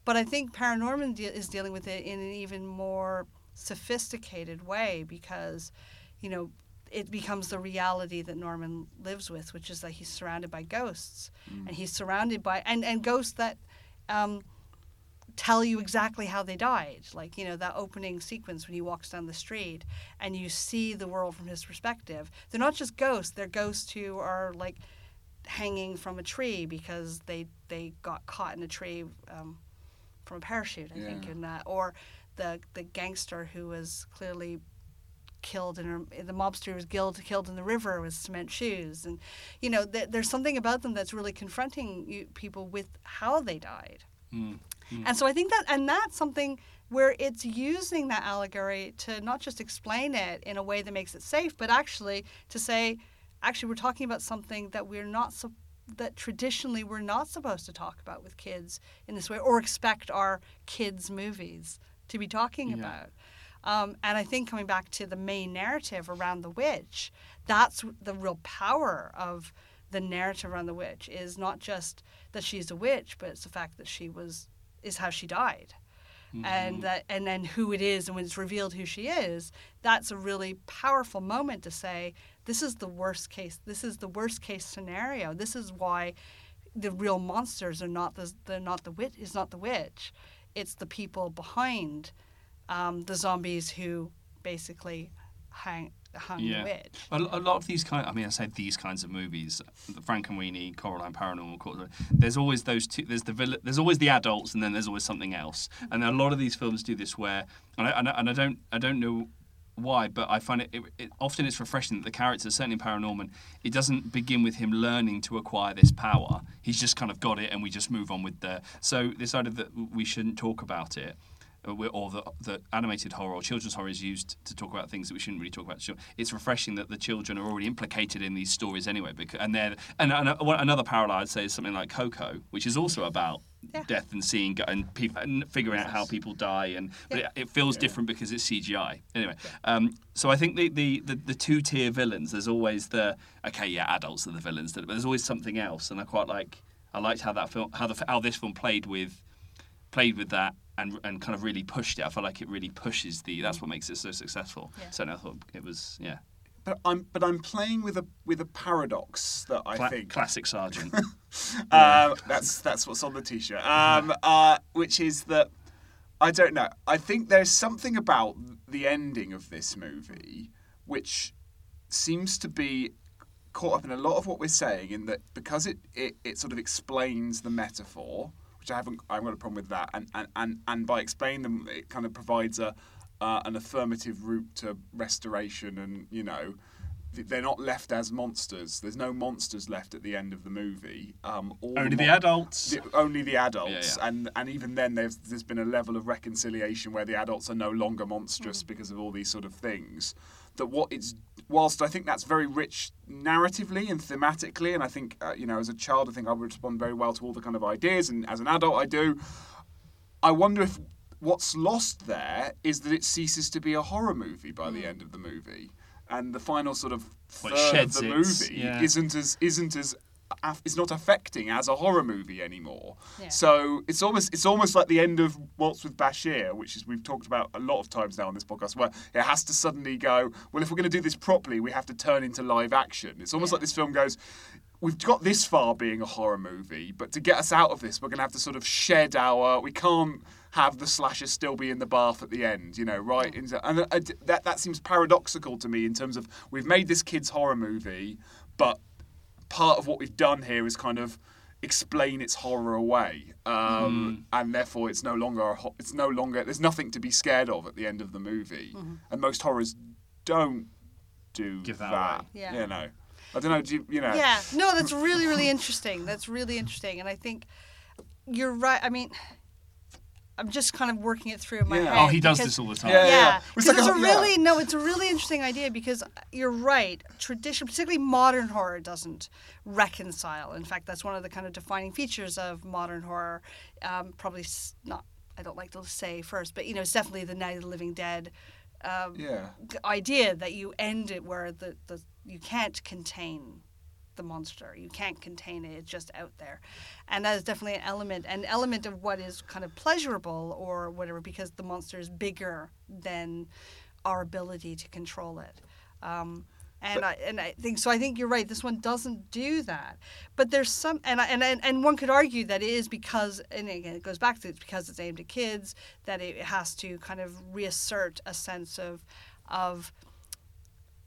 But I think Paranorman de- is dealing with it in an even more sophisticated way because, you know, it becomes the reality that Norman lives with, which is that he's surrounded by ghosts, and he's surrounded by and and ghosts that um, tell you exactly how they died. Like you know that opening sequence when he walks down the street and you see the world from his perspective. They're not just ghosts; they're ghosts who are like hanging from a tree because they they got caught in a tree um, from a parachute, I think, Yeah. in that, or the the gangster who was clearly killed in the mobster was killed killed in the river with cement shoes, and you know th- there's something about them that's really confronting you, people with how they died. Mm. And so I think that, and that's something where it's using that allegory to not just explain it in a way that makes it safe, but actually to say, actually, we're talking about something that we're not so that traditionally we're not supposed to talk about with kids in this way, or expect our kids' movies to be talking Yeah. about. Um, and I think coming back to the main narrative around the witch, that's the real power of the narrative around the witch is not just that she's a witch, but it's the fact that she was is how she died, and that and then who it is, and when it's revealed who she is, that's a really powerful moment to say this is the worst case. This is the worst case scenario. This is why the real monsters are not the they're not the witch is not the witch, it's the people behind um, the zombies who basically hang hung Yeah. the witch. A, a lot of these kind, I mean, I say these kinds of movies, the Weenie, Coraline, Paranorman, there's always those two. There's the there's always the adults, and then there's always something else. And a lot of these films do this, where and I, and I, and I don't I don't know why, but I find it, it, it often it's refreshing that the character, certainly in Paranorman, it doesn't begin with him learning to acquire this power. He's just kind of got it, and we just move on with the. So this idea that we shouldn't talk about it or the, the animated horror or children's horror is used to talk about things that we shouldn't really talk about. It's refreshing that the children are already implicated in these stories anyway. Because, and they're and, and uh, another parallel I'd say is something like Coco, which is also about Yeah. death and seeing and, peop and figuring out how people die. And but Yeah. it, it feels different because it's CGI. Anyway, um, so I think the the, the, the two tier villains. There's always the okay, yeah, adults are the villains, but there's always something else. And I quite like I liked how that film how the how this film played with played with that and and kind of really pushed it. I feel like it really pushes the. That's what makes it so successful. Yeah. So I thought it was yeah. But I'm but I'm playing with a with a paradox that I Cla- think classic Sergeant. Um, that's that's what's on the t-shirt. Um, uh, which is that I don't know. I think there's something about the ending of this movie which seems to be caught up in a lot of what we're saying in that because it, it, it sort of explains the metaphor, which I haven't I haven't got a problem with that, and and, and, and by explaining them it kind of provides a uh, an affirmative route to restoration and you know they're not left as monsters. There's no monsters left at the end of the movie. Um, all Only the mon- adults. the- only the adults, Yeah, yeah. and and even then, there's there's been a level of reconciliation where the adults are no longer monstrous because of all these sort of things. That what it's whilst I think that's very rich narratively and thematically, and I think uh, you know as a child I think I would respond very well to all the kind of ideas, and as an adult I do. I wonder if what's lost there is that it ceases to be a horror movie by the end of the movie, and the final sort of third it of the its- movie yeah. isn't as isn't as it's not affecting as a horror movie anymore. Yeah. So it's almost it's almost like the end of Waltz with Bashir, which is we've talked about a lot of times now on this podcast, where it has to suddenly go. Well, if we're going to do this properly, we have to turn into live action. It's almost like this film goes. We've got this far being a horror movie, but to get us out of this, we're going to have to sort of shed our. We can't have the slasher still be in the bath at the end, you know, right? into- And uh, that that seems paradoxical to me in terms of we've made this kids horror movie, but part of what we've done here is kind of explain its horror away, um, and therefore it's no longer a ho- it's no longer there's nothing to be scared of at the end of the movie, and most horrors don't do Give that that. away. Yeah. You know, I don't know. Do you, you know? Yeah, no, that's really, really interesting. That's really interesting, and I think you're right. I mean, I'm just kind of working it through in my Yeah. head. Oh, he does because- this all the time. Yeah, Yeah, yeah. It's like it's a- a yeah. really no, it's a really interesting idea because you're right. Tradition, particularly modern horror, doesn't reconcile. In fact, that's one of the kind of defining features of modern horror. Um, probably not. I don't like to say first, but you know, it's definitely the Night of the Living Dead um, Yeah. idea that you end it where the, the you can't contain the monster. You can't contain it. It's just out there, and that is definitely an element, an element of what is kind of pleasurable or whatever, because the monster is bigger than our ability to control it. Um, and I and I think so. I think you're right. This one doesn't do that, but there's some, and I, and and and one could argue that it is because, and again, it goes back to it's because it's aimed at kids that it has to kind of reassert a sense of of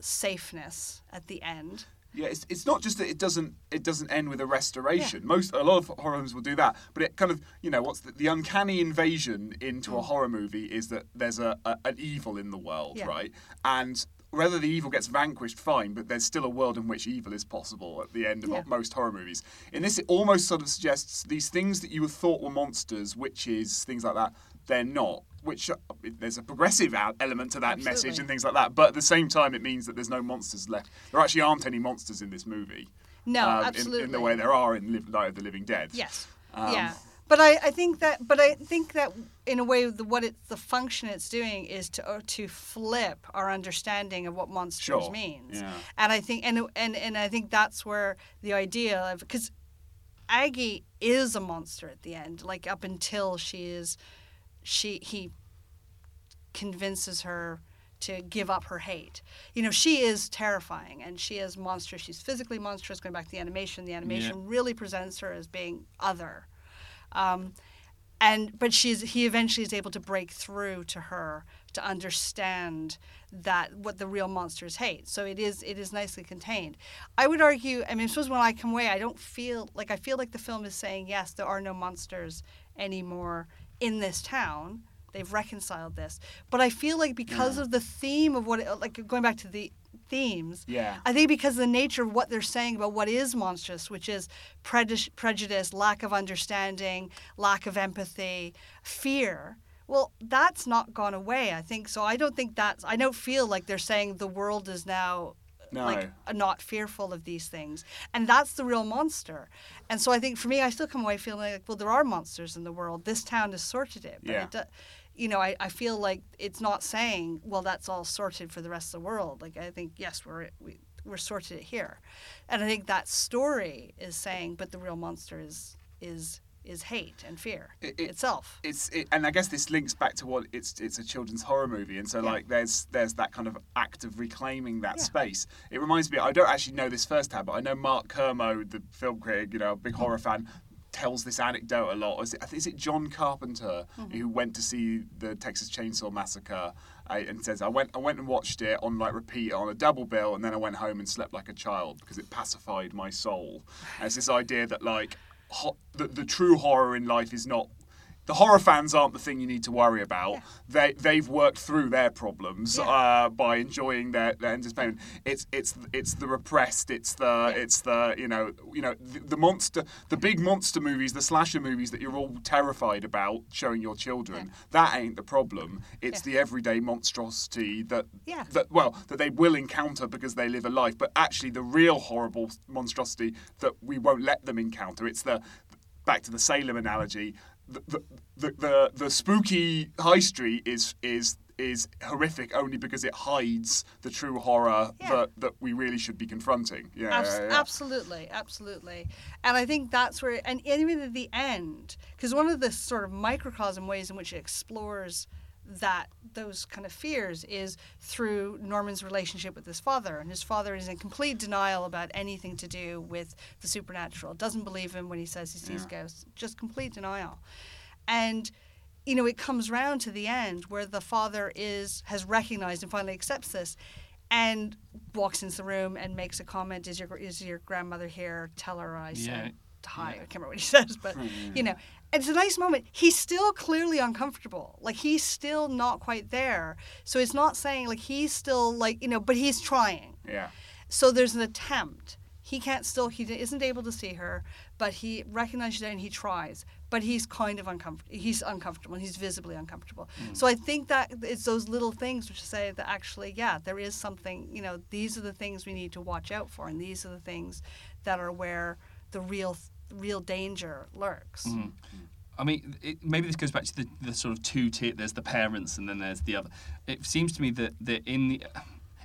safeness at the end. Yeah, it's, it's not just that it doesn't it doesn't end with a restoration. Most a lot of horror films will do that, but it kind of you know what's the, the uncanny invasion into Mm. a horror movie is that there's a, a an evil in the world, Yeah. right? And whether the evil gets vanquished, fine, but there's still a world in which evil is possible at the end of Yeah. most horror movies. In this, it almost sort of suggests these things that you would thought were monsters, witches, things like that, they're not. Which are, there's a progressive element to that message and things like that, but at the same time, it means that there's no monsters left. There actually aren't any monsters in this movie. No, um, in- absolutely. In, the way there are in Live, Night of the Living Dead. Yes. Um, yeah. But I, I think that but I think that in a way the what it the function it's doing is to uh, to flip our understanding of what monsters Sure. means. Yeah. And I think and and and I think that's where the idea of because Aggie is a monster at the end like up until she is she he convinces her to give up her hate. You know, she is terrifying and she is monstrous. She's physically monstrous. Going back to the animation, the animation really presents her as being other. Um, and but she's he eventually is able to break through to her to understand that what the real monsters hate. So it is it is nicely contained. I would argue. I mean, I suppose when I come away, I don't feel like I feel like the film is saying yes, there are no monsters anymore in this town. They've reconciled this, but I feel like because of the theme of what, it, like going back to the themes, Yeah. I think because of the nature of what they're saying about what is monstrous, which is prejudice, prejudice, lack of understanding, lack of empathy, fear. Well, that's not gone away. I think so. I don't think that's. I don't feel like they're saying the world is now No. like uh, not fearful of these things, and that's the real monster. And so I think for me, I still come away feeling like, well, there are monsters in the world. This town has sorted it, but Yeah. it do, you know, I, I feel like it's not saying, well, that's all sorted for the rest of the world. Like I think, yes, we're we, we're sorted it here, and I think that story is saying, but the real monster is is is hate and fear It- it- itself. It's it, and I guess this links back to what it's it's a children's horror movie, and so Yeah. like there's there's that kind of act of reclaiming that Yeah. space. It reminds me. I don't actually know this firsthand, but I know Mark Kermode, the film critic, you know, a big horror fan. Tells this anecdote a lot. Is it, is it John Carpenter Mm-hmm. who went to see the Texas Chainsaw Massacre uh, and says I went I went and watched it on like repeat on a double bill and then I went home and slept like a child because it pacified my soul. And it's this idea that like the, the true horror in life is not the horror fans aren't the thing you need to worry about. They they've worked through their problems Yeah. uh, by enjoying their, their entertainment. It's it's it's the repressed. It's the it's the you know you know the, the monster the big monster movies, the slasher movies that you're all terrified about showing your children. That ain't the problem. It's the everyday monstrosity that Yeah. that well that they will encounter because they live a life. But actually, the real horrible monstrosity that we won't let them encounter. It's the back to the Salem analogy. The the, the, the, spooky high street is is is horrific only because it hides the true horror Yeah. that, that we really should be confronting. Yeah, Abs- yeah, yeah. Absolutely, absolutely. And I think that's where, and even at the end, because one of the sort of microcosm ways in which it explores that those kind of fears is through Norman's relationship with his father, and his father is in complete denial about anything to do with the supernatural. Doesn't believe him when he says he sees ghosts. Just complete denial, and you know it comes round to the end where the father is has recognized and finally accepts this and walks into the room and makes a comment is your is your grandmother here? Tell her i said hi. I can't remember what he says but hmm. you know it's a nice moment he's still clearly uncomfortable like he's still not quite there so it's not saying like he's still like you know but he's trying yeah. so there's an attempt he can't still he isn't able to see her, but he recognizes it and he tries. But he's kind of uncomfortable. He's uncomfortable. He's visibly uncomfortable. Hmm. So I think that it's those little things which say that actually, yeah, there is something. You know, these are the things we need to watch out for, and these are the things that are where the real real danger lurks. Mm-hmm. I mean, it, maybe this goes back to the, the sort of two tier. There's the parents, and then there's the other. It seems to me that, that in the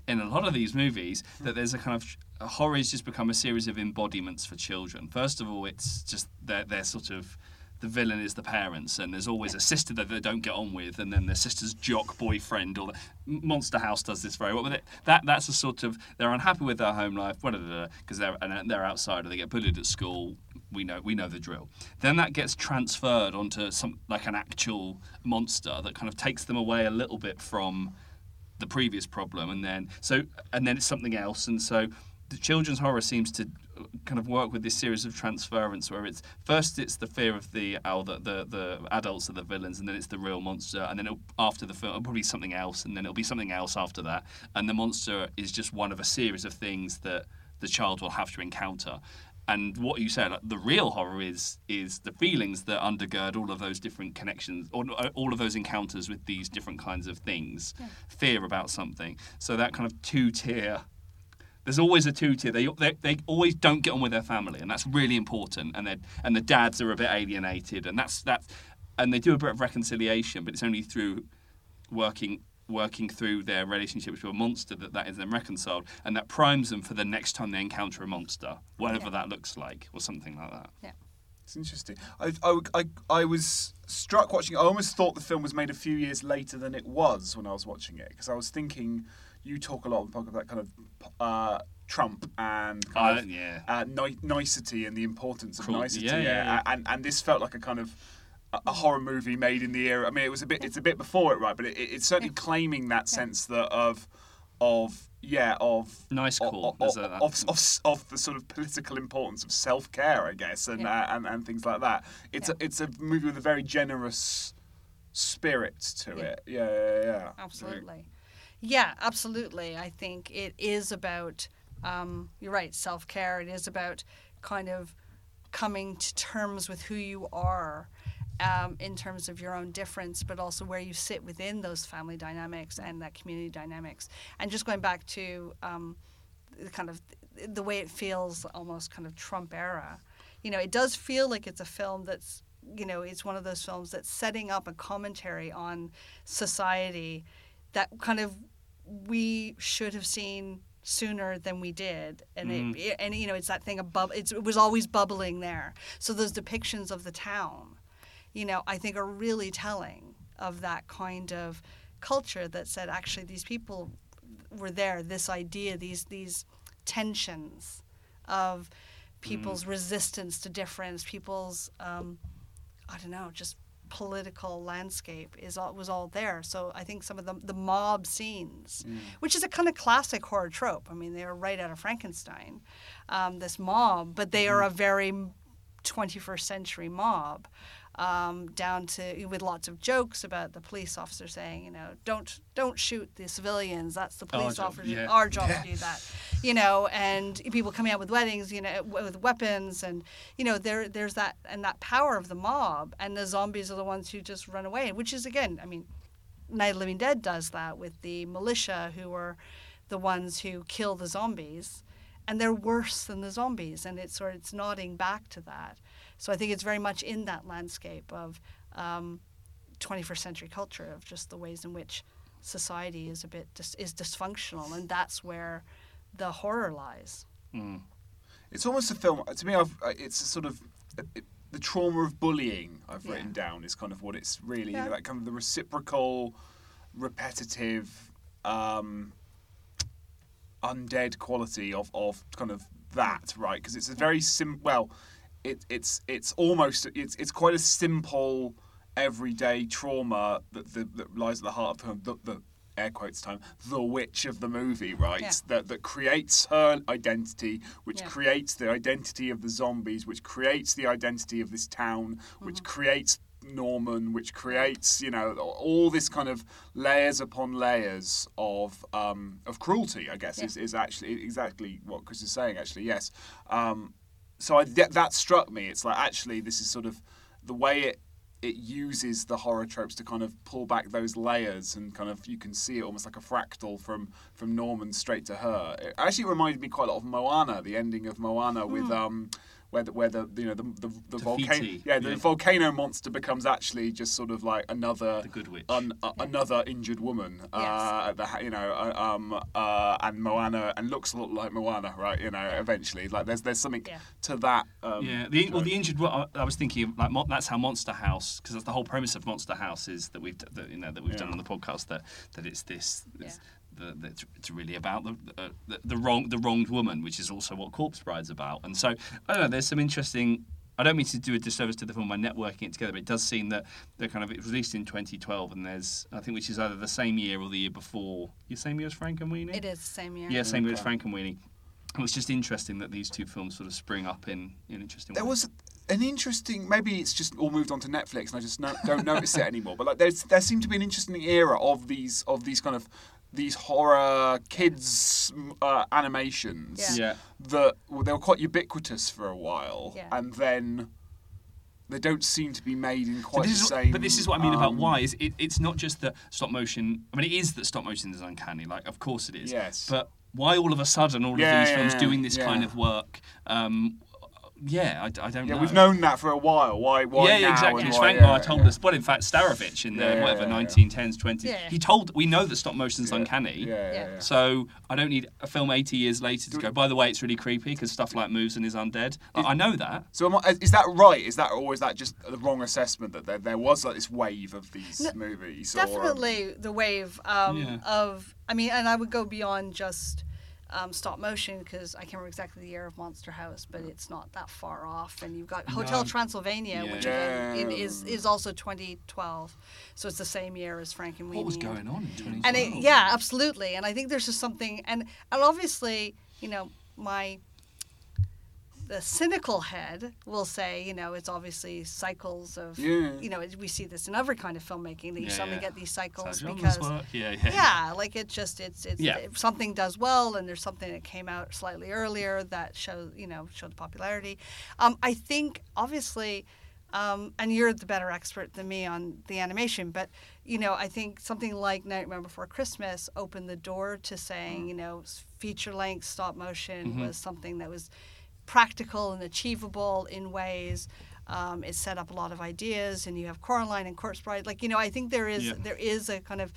in a lot of these movies, that there's a kind of horror has just become a series of embodiments for children. First of all, it's just they're, they're sort of the villain is the parents, and there's always a sister that they don't get on with, and then the sister's jock boyfriend. Or the, Monster House does this very well. But that that's a sort of they're unhappy with their home life, because they're they're outside or they get bullied at school. We know we know the drill. Then that gets transferred onto some like an actual monster that kind of takes them away a little bit from the previous problem, and then so and then it's something else, and so the children's horror seems to kind of work with this series of transference where it's first it's the fear of the the, the the adults are the villains and then it's the real monster and then after the film probably be something else and then it'll be something else after that. And the monster is just one of a series of things that the child will have to encounter and what you said, like, the real horror is is the feelings that undergird all of those different connections, or uh, all of those encounters with these different kinds of things, fear about something. So that kind of two tier. There's always a two tier. They, they they always don't get on with their family, and that's really important. And and the dads are a bit alienated, and that's that's and they do a bit of reconciliation, but it's only through working working through their relationship to a monster that that is then reconciled and that primes them for the next time they encounter a monster whatever Yeah. that looks like or something like that Yeah. It's interesting. I, I, I, I was struck watching. I almost thought the film was made a few years later than it was when I was watching it because I was thinking you talk a lot on the podcast about kind of uh, Trump and kind Uh, of, yeah. uh, ni- nicety and the importance of Cool. nicety. Yeah, yeah, yeah. And, and this felt like a kind of a, a horror movie made in the era. I mean, it was a bit. It's a bit before it, right? But it, it's certainly claiming that sense that of of yeah of Nice of- call. of, of, of, of, of the sort of political importance of self care, I guess, and, Yeah. uh, and and things like that. It's a it's a movie with a very generous spirit to Yeah. it. Yeah, yeah, yeah. Absolutely. Yeah, absolutely. I think it is about, um, you're right, self care. It is about kind of coming to terms with who you are um, in terms of your own difference, but also where you sit within those family dynamics and that community dynamics. And just going back to um, the kind of the way it feels almost kind of Trump era. You know, it does feel like it's a film that's, you know, it's one of those films that's setting up a commentary on society that kind of we should have seen sooner than we did and it, and you know it's that thing of bub- it's, it was always bubbling there so those depictions of the town you know i think are really telling of that kind of culture that said actually these people were there this idea these these tensions of people's resistance to difference people's um, i don't know just political landscape is all, was all there. So i think some of the, the mob scenes which is a kind of classic horror trope. I mean they were right out of frankenstein um, this mob but they are a very 21st century mob um, down to with lots of jokes about the police officer saying, you know, don't don't shoot the civilians. That's the police officer. yeah. Our job to do that, you know. And people coming out with weddings, you know, with weapons, and you know, there there's that and that power of the mob, and the zombies are the ones who just run away. Which is again, I mean, Night of the Living Dead does that with the militia who are the ones who kill the zombies, and they're worse than the zombies, and it's sort of it's nodding back to that. So I think it's very much in that landscape of um, 21st century culture of just the ways in which society is a bit dis- is dysfunctional, and that's where the horror lies. It's almost a film. To me, I've, it's a sort of it, the trauma of bullying. I've Yeah. written down is kind of what it's really Yeah. that kind of the reciprocal, repetitive, um, undead quality of, of kind of that, right? Because it's a very sim. Well, it, it's it's almost it's it's quite a simple everyday trauma that that, that lies at the heart of the, the, the air quotes time the witch of the movie right Yeah. that that creates her identity which Yeah. creates the identity of the zombies which creates the identity of this town which creates Norman, which creates you know all this kind of layers upon layers of um, of cruelty. I guess is, is actually exactly what Chris is saying. Actually, yes. Um, so I, that, that struck me. It's like actually this is sort of the way it it uses the horror tropes to kind of pull back those layers and kind of you can see it almost like a fractal from from Norman straight to her. It actually reminded me quite a lot of Moana, the ending of Moana with um where the, where the you know the the, the volcano yeah the yeah. volcano monster becomes actually just sort of like another The good witch. un, uh, another injured woman uh, the, you know uh, um uh, and Moana and looks a lot like Moana right you know eventually like there's there's something Yeah. to that um, Yeah, the, well, the injured. I I was thinking of, like mo- that's how Monster House, because that's the whole premise of Monster House is that we've that, you know that we've done on the podcast that that it's this. It's, Yeah. the, the, it's- it's really about the, uh, the the wrong the wronged woman, which is also what Corpse Bride's about. And so I don't know. There's some interesting. I don't mean to do a disservice to the film by networking it together, but it does seem that they're kind of it was released in 2012, and there's I think which is either the same year or the year before. The same year as Frankenweenie. It is the same year. Yeah, same year as Okay. Frank and Weenie. It was just interesting that these two films sort of spring up in in interesting There ways. was an interesting. Maybe it's just all moved on to Netflix, and I just no, don't notice it anymore. But like, there's there seemed to be an interesting era of these of these kind of these horror kids uh, animations Yeah. Yeah. that well, they were quite ubiquitous for a while, Yeah. and then they don't seem to be made in quite this the is, same. but this is what I mean about um, why is it, it's not just that stop motion. I mean, it is that stop motion is uncanny. Like, of course it is. Yes. But why all of a sudden all Yeah, of these yeah, films yeah, doing this kind of work? Um, yeah, I, I don't Yeah, know. we've known that for a while. Why? Why yeah, yeah, now exactly. and It's why- Svankmajer yeah, told yeah. us. Well, in fact, Starewicz in the Yeah, yeah, whatever yeah, yeah. 1910s, 20s. Yeah. He told we know that stop motion's Yeah. uncanny. Yeah, yeah, Yeah. yeah. So I don't need a film 80 years later to go. By the way, it's really creepy because stuff like moves and is undead. Like, I know that. So am I, is that right? Is that or is that just the wrong assessment that there, there was like this wave of these No, movies? or, um, Definitely the wave um, Yeah. of. I mean, and I would go beyond just um, stop motion because I can't remember exactly the year of Monster House, but it's not that far off. And you've got Hotel No. Transylvania, Yeah. which again is is also 2012, so it's the same year as Frankenweenie. What was going on in 2012? And it, yeah, absolutely. And I think there's just something, and and obviously, you know, my the cynical head will say, you know, it's obviously cycles of, Yeah. you know, we see this in every kind of filmmaking that you Yeah, suddenly yeah. get these cycles because. Yeah, yeah. Yeah, like it just it's it's if something does well and there's something that came out slightly earlier that shows you know showed the popularity. Um, I think obviously, um, and you're the better expert than me on the animation, but you know I think something like Nightmare Before Christmas opened the door to saying you know feature length stop motion was something that was practical and achievable in ways. Um, it set up a lot of ideas, and you have Coraline and Corpse Bride. Like you know, I think there is Yeah. there is a kind of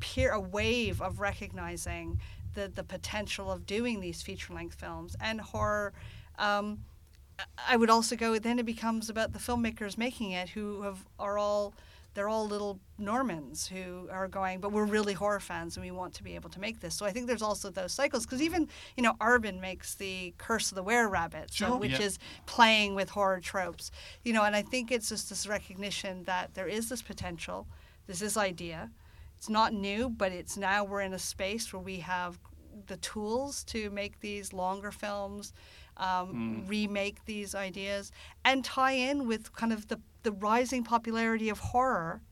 peer a wave of recognizing the the potential of doing these feature length films and horror. Um, I would also go. Then it becomes about the filmmakers making it, who have are all they're all little Normans who are going, but we're really horror fans and we want to be able to make this. So I think there's also those cycles because even you know Aardman makes the Curse of the Were Rabbit, so, Sure. which Yeah. is playing with horror tropes, you know. And I think it's just this recognition that there is this potential, this is idea. It's not new, but it's now we're in a space where we have the tools to make these longer films, um, remake these ideas, and tie in with kind of the, the rising popularity of horror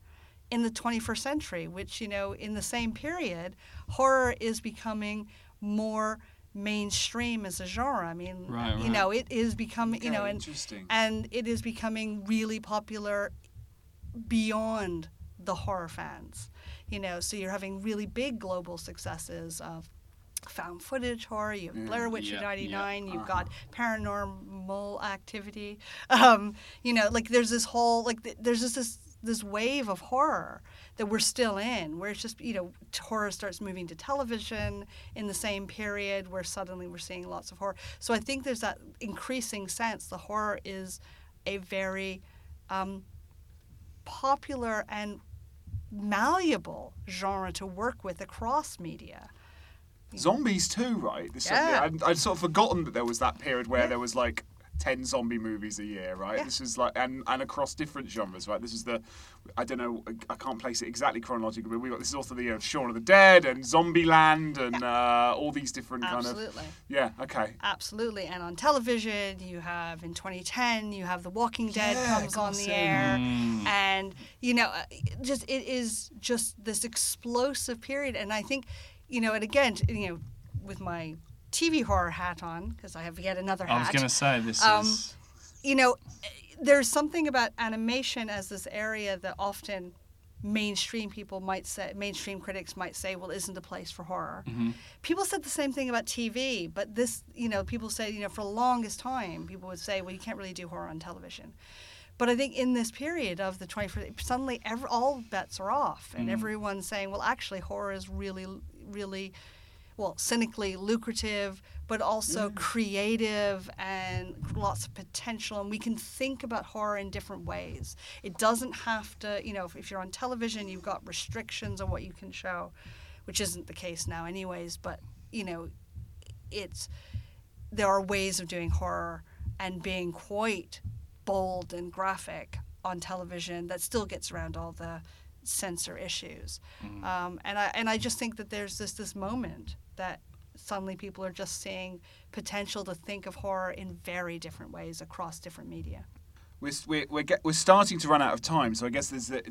in the 21st century, which, you know, in the same period, horror is becoming more mainstream as a genre. I mean, Right, you right. know, it is becoming, you know, and, interesting. and it is becoming really popular beyond the horror fans. You know, so you're having really big global successes of found footage horror. You have Blair Witch Yeah, in yeah. '99. You've Uh-huh. got paranormal activity. Um, you know, like there's this whole like th- there's just this this wave of horror that we're still in, where it's just you know horror starts moving to television in the same period, where suddenly we're seeing lots of horror. So I think there's that increasing sense the horror is a very um, popular and malleable genre to work with across media. Zombies too, right? This Yeah. I'd, I'd sort of forgotten that there was that period where there was like ten zombie movies a year, right? Yeah. This is like and and across different genres, right? This is the I don't know, I can't place it exactly chronologically, but we got this is also the uh, Shaun of the Dead and Zombieland and uh, all these different kind of Absolutely. yeah. Okay. Absolutely. And on television, you have in 2010, you have The Walking Dead Yeah, comes on the say. air. And, you know, uh, just it is just this explosive period. And I think, you know, and again, you know, with my TV horror hat on, because I have yet another hat. I was going to say this Um, is. you know, there's something about animation as this area that often mainstream people might say, mainstream critics might say, well, isn't a place for horror. People said the same thing about TV, but this, you know, people say, you know, for the longest time, people would say, well, you can't really do horror on television. But I think in this period of the 21st, suddenly every, all bets are off, and everyone's saying, well, actually, horror is really, really, well, cynically lucrative, but also mm. creative and lots of potential. And we can think about horror in different ways. It doesn't have to, you know, if, if you're on television, you've got restrictions on what you can show, which isn't the case now, anyways. But, you know, it's there are ways of doing horror and being quite bold and graphic on television that still gets around all the censor issues. Um, and I and I just think that there's this this moment that suddenly people are just seeing potential to think of horror in very different ways across different media. We're, we're, we're, get, we're starting to run out of time, so I guess there's the,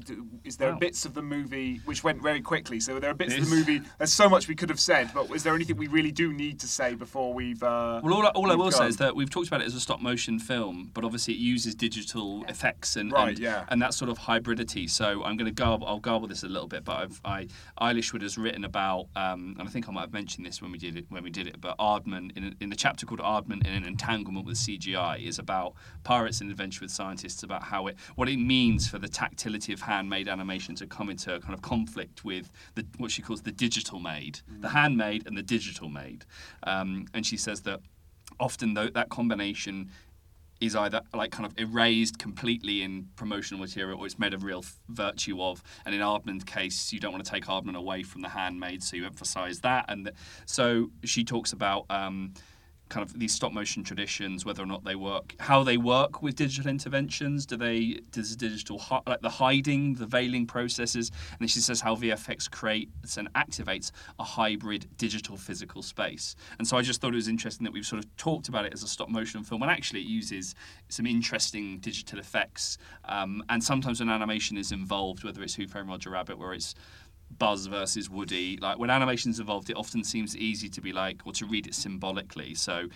is there Wow. bits of the movie which went very quickly? So there are bits of the movie. There's so much we could have said, but is there anything we really do need to say before we've? Uh, Well, all, I- all I will say is that we've talked about it as a stop motion film, but obviously it uses digital effects and Right, and, yeah. and that sort of hybridity. So I'm going to garble, I'll garble this a little bit, but I've, I Aylish Wood has written about, um, and I think I might have mentioned this when we did it when we did it, but Aardman in, in the chapter called Aardman in an entanglement with CGI is about pirates and adventure with scientists about how it what it means for the tactility of handmade animation to come into a kind of conflict with the what she calls the digital made, the handmade and the digital made, um, and she says that often though that combination is either like kind of erased completely in promotional material or it's made a real f- virtue of and in Aardman's case you don't want to take Aardman away from the handmade so you emphasize that. And th- so she talks about um, kind of these stop motion traditions whether or not they work how they work with digital interventions. Do they does digital like the hiding the veiling processes and then she says how VFX creates and activates a hybrid digital physical space. And so I just thought it was interesting that we've sort of talked about it as a stop motion film and actually it uses some interesting digital effects. Um, and sometimes when animation is involved whether it's Who Framed Roger Rabbit where it's Buzz versus Woody. Like when animation's involved, it often seems easy to be like, or to read it symbolically. So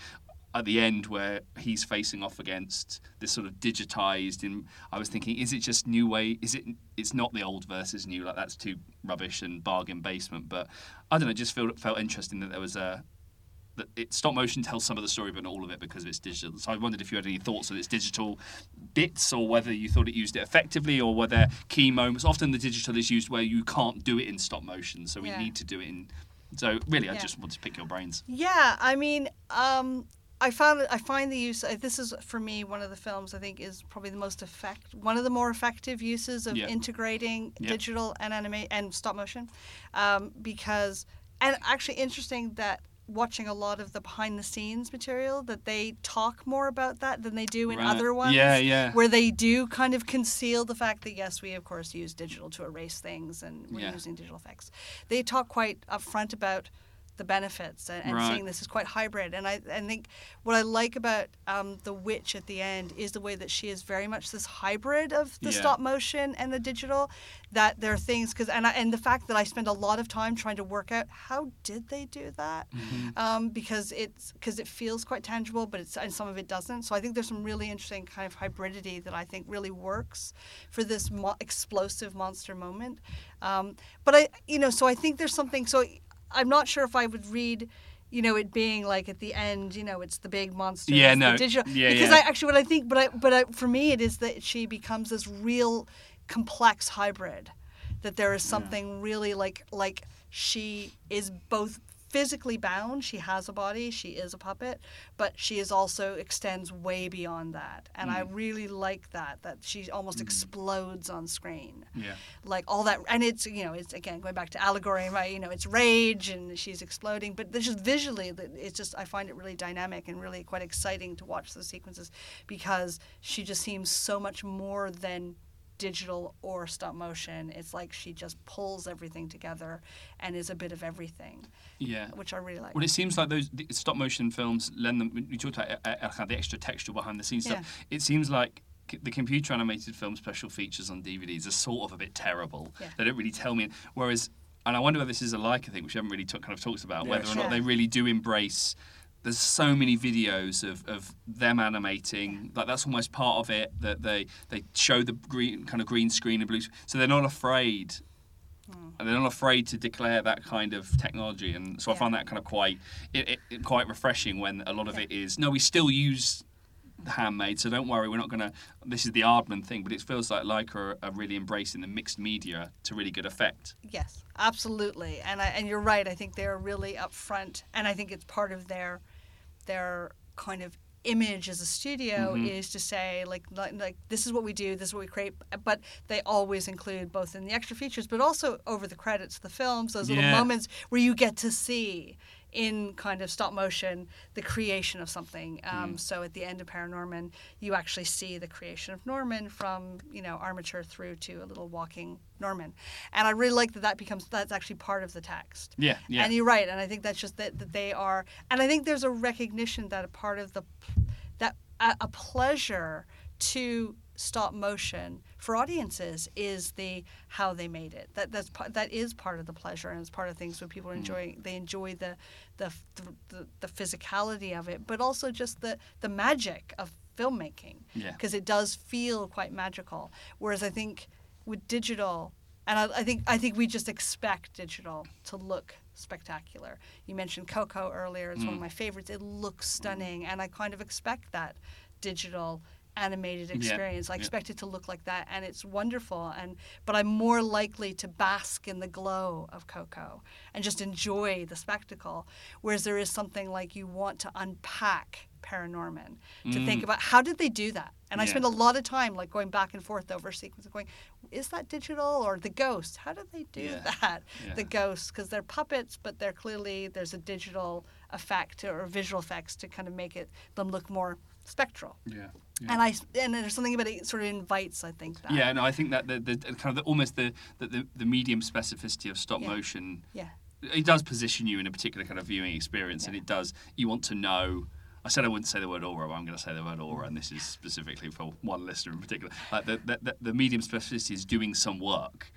at the end, where he's facing off against this sort of digitized, in I was thinking, is it just new way? Is it? It's not the old versus new. Like that's too rubbish and bargain basement. But I don't know. Just felt felt interesting that there was a. That it stop motion tells some of the story, but not all of it because it's digital. So I wondered if you had any thoughts on its digital bits, or whether you thought it used it effectively, or were there key moments. Often the digital is used where you can't do it in stop motion, so we Yeah. need to do it in. So really, I just wanted to pick your brains. Yeah, I mean, um, I found I find the use. uh, This is for me one of the films I think is probably the most effect, one of the more effective uses of Yeah. integrating Yeah. digital and anime and stop motion, um, because and actually interesting that watching a lot of the behind the scenes material that they talk more about that than they do in Right. other ones Yeah, yeah. where they do kind of conceal the fact that yes we of course use digital to erase things and we're Yeah. using digital effects they talk quite upfront about the benefits and, and Right. seeing this is quite hybrid and I, I think what I like about um, the witch at the end is the way that she is very much this hybrid of the Yeah. stop motion and the digital that there are things because and, I- and the fact that I spend a lot of time trying to work out how did they do that Mm-hmm. um, because it's because it feels quite tangible but it's and some of it doesn't so I think there's some really interesting kind of hybridity that I think really works for this mo- explosive monster moment um, but I you know so I think there's something so I'm not sure if I would read you know it being like at the end you know it's the big monster Yeah, no. digital Yeah, because yeah. I actually what I think but I but I, for me it is that she becomes this real complex hybrid that there is something really like like she is both physically bound. She has a body. She is a puppet, but she is also extends way beyond that. And I mm. really like that that she almost mm. explodes on screen. Yeah. Like all that, and it's you know it's again going back to allegory, right? You know, it's rage and she's exploding, but there's just visually, it's just I find it really dynamic and really quite exciting to watch those sequences because she just seems so much more than digital or stop motion. It's like she just pulls everything together and is a bit of everything, Yeah. which I really like. Well, it seems like those the stop motion films lend them. You talked about uh, uh, the extra texture behind the scenes Yeah. stuff. It seems like the computer animated film special features on DVDs are sort of a bit terrible. Yeah. They don't really tell me. Whereas, and I wonder whether this is a like thing, which we haven't really talk, kind of talked about, Yeah, whether or not they really do embrace. There's so many videos of, of them animating, like that's almost part of it. That they they show the green kind of green screen and blue, so they're not afraid hmm. and they're not afraid to declare that kind of technology, and so I find that kind of quite it, it, it- quite refreshing when a lot of it is no, we still use handmade, so don't worry, we're not going to. This is the Aardman thing, but it feels like Laika are, are really embracing the mixed media to really good effect. Yes, absolutely, and I, and you're right. I think they're really upfront, and I think it's part of their their kind of image as a studio Mhm. is to say like, like like this is what we do, this is what we create, but they always include both in the extra features, but also over the credits of the films, those little moments where you get to see in kind of stop motion the creation of something. Um, So at the end of Paranorman, you actually see the creation of Norman from you know armature through to a little walking Norman, and I really like that that becomes that's actually part of the text. Yeah, yeah. And you're right, and I think that's just that, that they are, and I think there's a recognition that a part of the that a, a pleasure to stop motion for audiences is the how they made it. That that's part, that is part of the pleasure, and it's part of things when people Mm. are enjoying. They enjoy the the, the the physicality of it, but also just the the magic of filmmaking Yeah. because it does feel quite magical. Whereas I think with digital, and I, I think I think we just expect digital to look spectacular. You mentioned Coco earlier; it's one of Mm. my favorites. It looks stunning, and I kind of expect that digital animated Yeah, experience. I yeah. expect it to look like that, and it's wonderful. And but I'm more likely to bask in the glow of Coco and just enjoy the spectacle. Whereas there is something like you want to unpack Paranorman to think Mm. about how did they do that. And I Yeah. spend a lot of time like going back and forth over sequence of going, is that digital or the ghost? How did they do Yeah. that? Yeah. The ghosts, because they're puppets, but they're clearly there's a digital effect or visual effects to kind of make it them look more spectral. Yeah. And I and there's something about it sort of invites, I think that. Yeah, no, I think that the, the kind of the, almost the, the, the, medium specificity of stop Yeah. motion Yeah. it does position you in a particular kind of viewing experience, and it does. You want to know. I said I wouldn't say the word aura, but I'm going to say the word aura, and this is specifically for one listener in particular. Like the, the, the medium specificity is doing some work.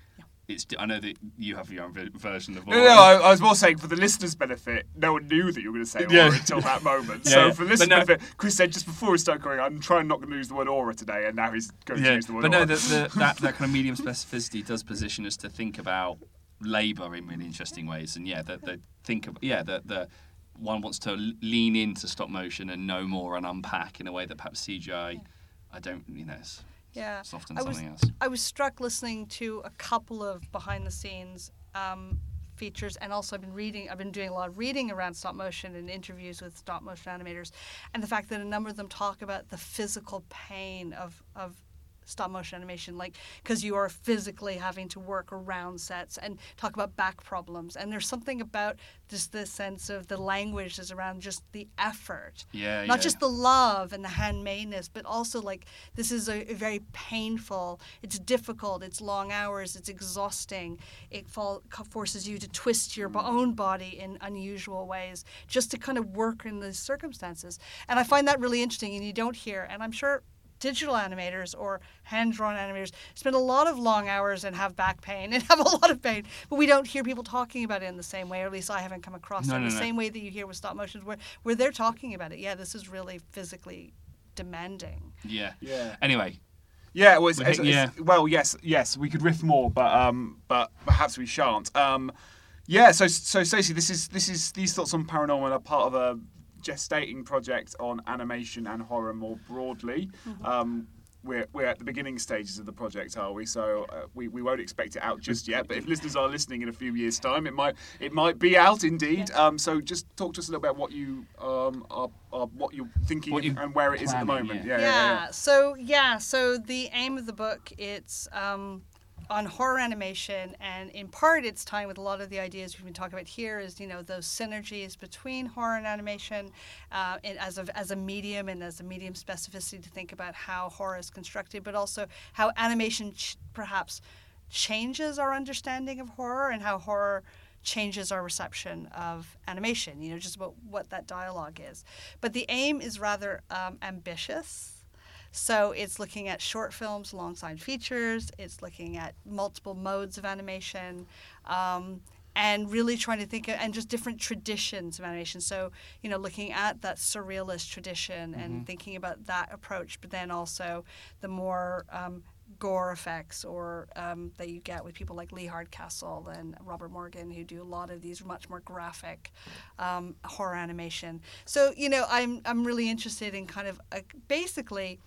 It's. I know that you have your own version of No, aura. no, I, I was more saying for the listeners' benefit, no one knew that you were going to say aura Yeah. until that moment. Yeah, so yeah. for listeners' no- benefit, Chris said just before we start going, I'm trying not to use the word aura today, and now he's going to use the word but aura. no, the, the, that that kind of medium specificity does position us to think about labour in really interesting ways, and yeah, that the think of yeah that the one wants to l- lean into stop motion and know more and unpack in a way that perhaps CGI. I don't, you know, it's, Yeah. it's often I was, something else. I was struck listening to a couple of behind the scenes um, features, and also I've been reading. I've been doing a lot of reading around stop motion and interviews with stop motion animators, and the fact that a number of them talk about the physical pain of of stop motion animation like because you are physically having to work around sets and talk about back problems and there's something about just the sense of the language is around just the effort Yeah, not yeah. just the love and the handmadeness, but also like this is a, a very painful. It's difficult. It's long hours. It's exhausting. It fall, forces you to twist your own body in unusual ways just to kind of work in these circumstances. And I find that really interesting. And you don't hear, and I'm sure digital animators or hand drawn animators spend a lot of long hours and have back pain and have a lot of pain, but we don't hear people talking about it in the same way, or at least I haven't come across No, it in no, the no. same way that you hear with stop motions, where, where they're talking about it. Yeah, this is really physically demanding. Yeah. Yeah. Anyway, Yeah, well, it's, it's- think- it's- well, yes, yes, we could riff more, but um, but perhaps we shan't. Um, yeah, so so Stacey, this is this is these thoughts on Paranorman are part of a gestating project on animation and horror more broadly. Um, we're, we're at the beginning stages of the project, are we? So uh, we, we won't expect it out just yet. But if listeners are listening in a few years' time, it might it might be out indeed. Um, so just talk to us a little bit about what you um, are, are what you're thinking What you and where it is at the planning, moment. yeah. Yeah, yeah, yeah. So yeah, so the aim of the book it's um, on horror animation, and in part it's tying with a lot of the ideas we've been talking about here. Is you know those synergies between horror and animation, uh, and as a as a medium and as a medium specificity to think about how horror is constructed, but also how animation ch- perhaps changes our understanding of horror and how horror changes our reception of animation, you know, just about what that dialogue is. But the aim is rather um, ambitious. So it's looking at short films alongside features, it's looking at multiple modes of animation. Um, and really trying to think of, and just different traditions of animation. So, you know, looking at that surrealist tradition and thinking about that approach, but then also the more um, gore effects or um, that you get with people like Lee Hardcastle and Robert Morgan who do a lot of these much more graphic um, horror animation. So you know I'm I'm really interested in kind of uh, basically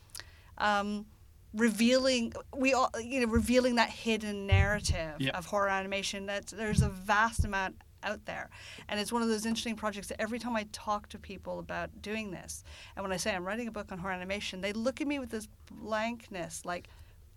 um, revealing we all you know revealing that hidden narrative Yep. of horror animation that there's a vast amount out there. And it's one of those interesting projects that every time i talk to people about doing this and when i say i'm writing a book on horror animation they look at me with this blankness like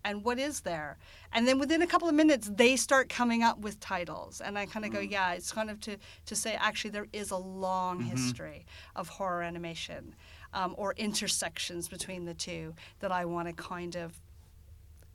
and what is there? And then within a couple of minutes they start coming up with titles. And i kind of go yeah it's kind of to, to say actually there is a long history of horror animation um, or intersections between the two that i want to kind of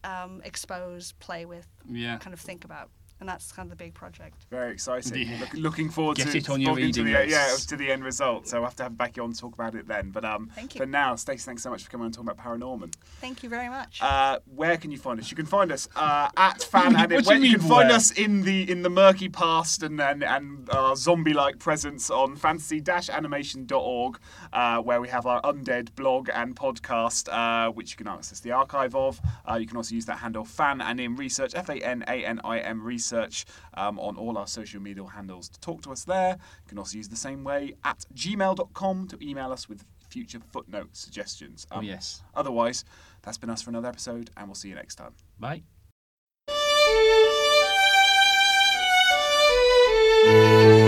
um, expose play with Yeah. kind of think about and that's kind of the big project Very exciting. Yeah. Look, looking forward Get to it on your talking to reading the, yeah to the end result. So we'll have to have Becky on to talk about it then. But um, Thank you. for now, Stacey, thanks so much for coming on and talking about Paranorman. thank you very much Uh, where can you find us? You can find us uh, at fan What do you and where- you mean can find where? us in the in the murky past and and, and our zombie-like presence on fantasy-animation.org, uh, where we have our undead blog and podcast, uh, which you can access the archive of. Uh, you can also use that handle fan and in research F A N A N I M research um, on all our social media handles to talk to us there. You can also use the same way at gmail.com to email us with future footnote suggestions. Oh Um, yes. Otherwise, that's been us for another episode, and we'll see you next time. Bye. Thank you.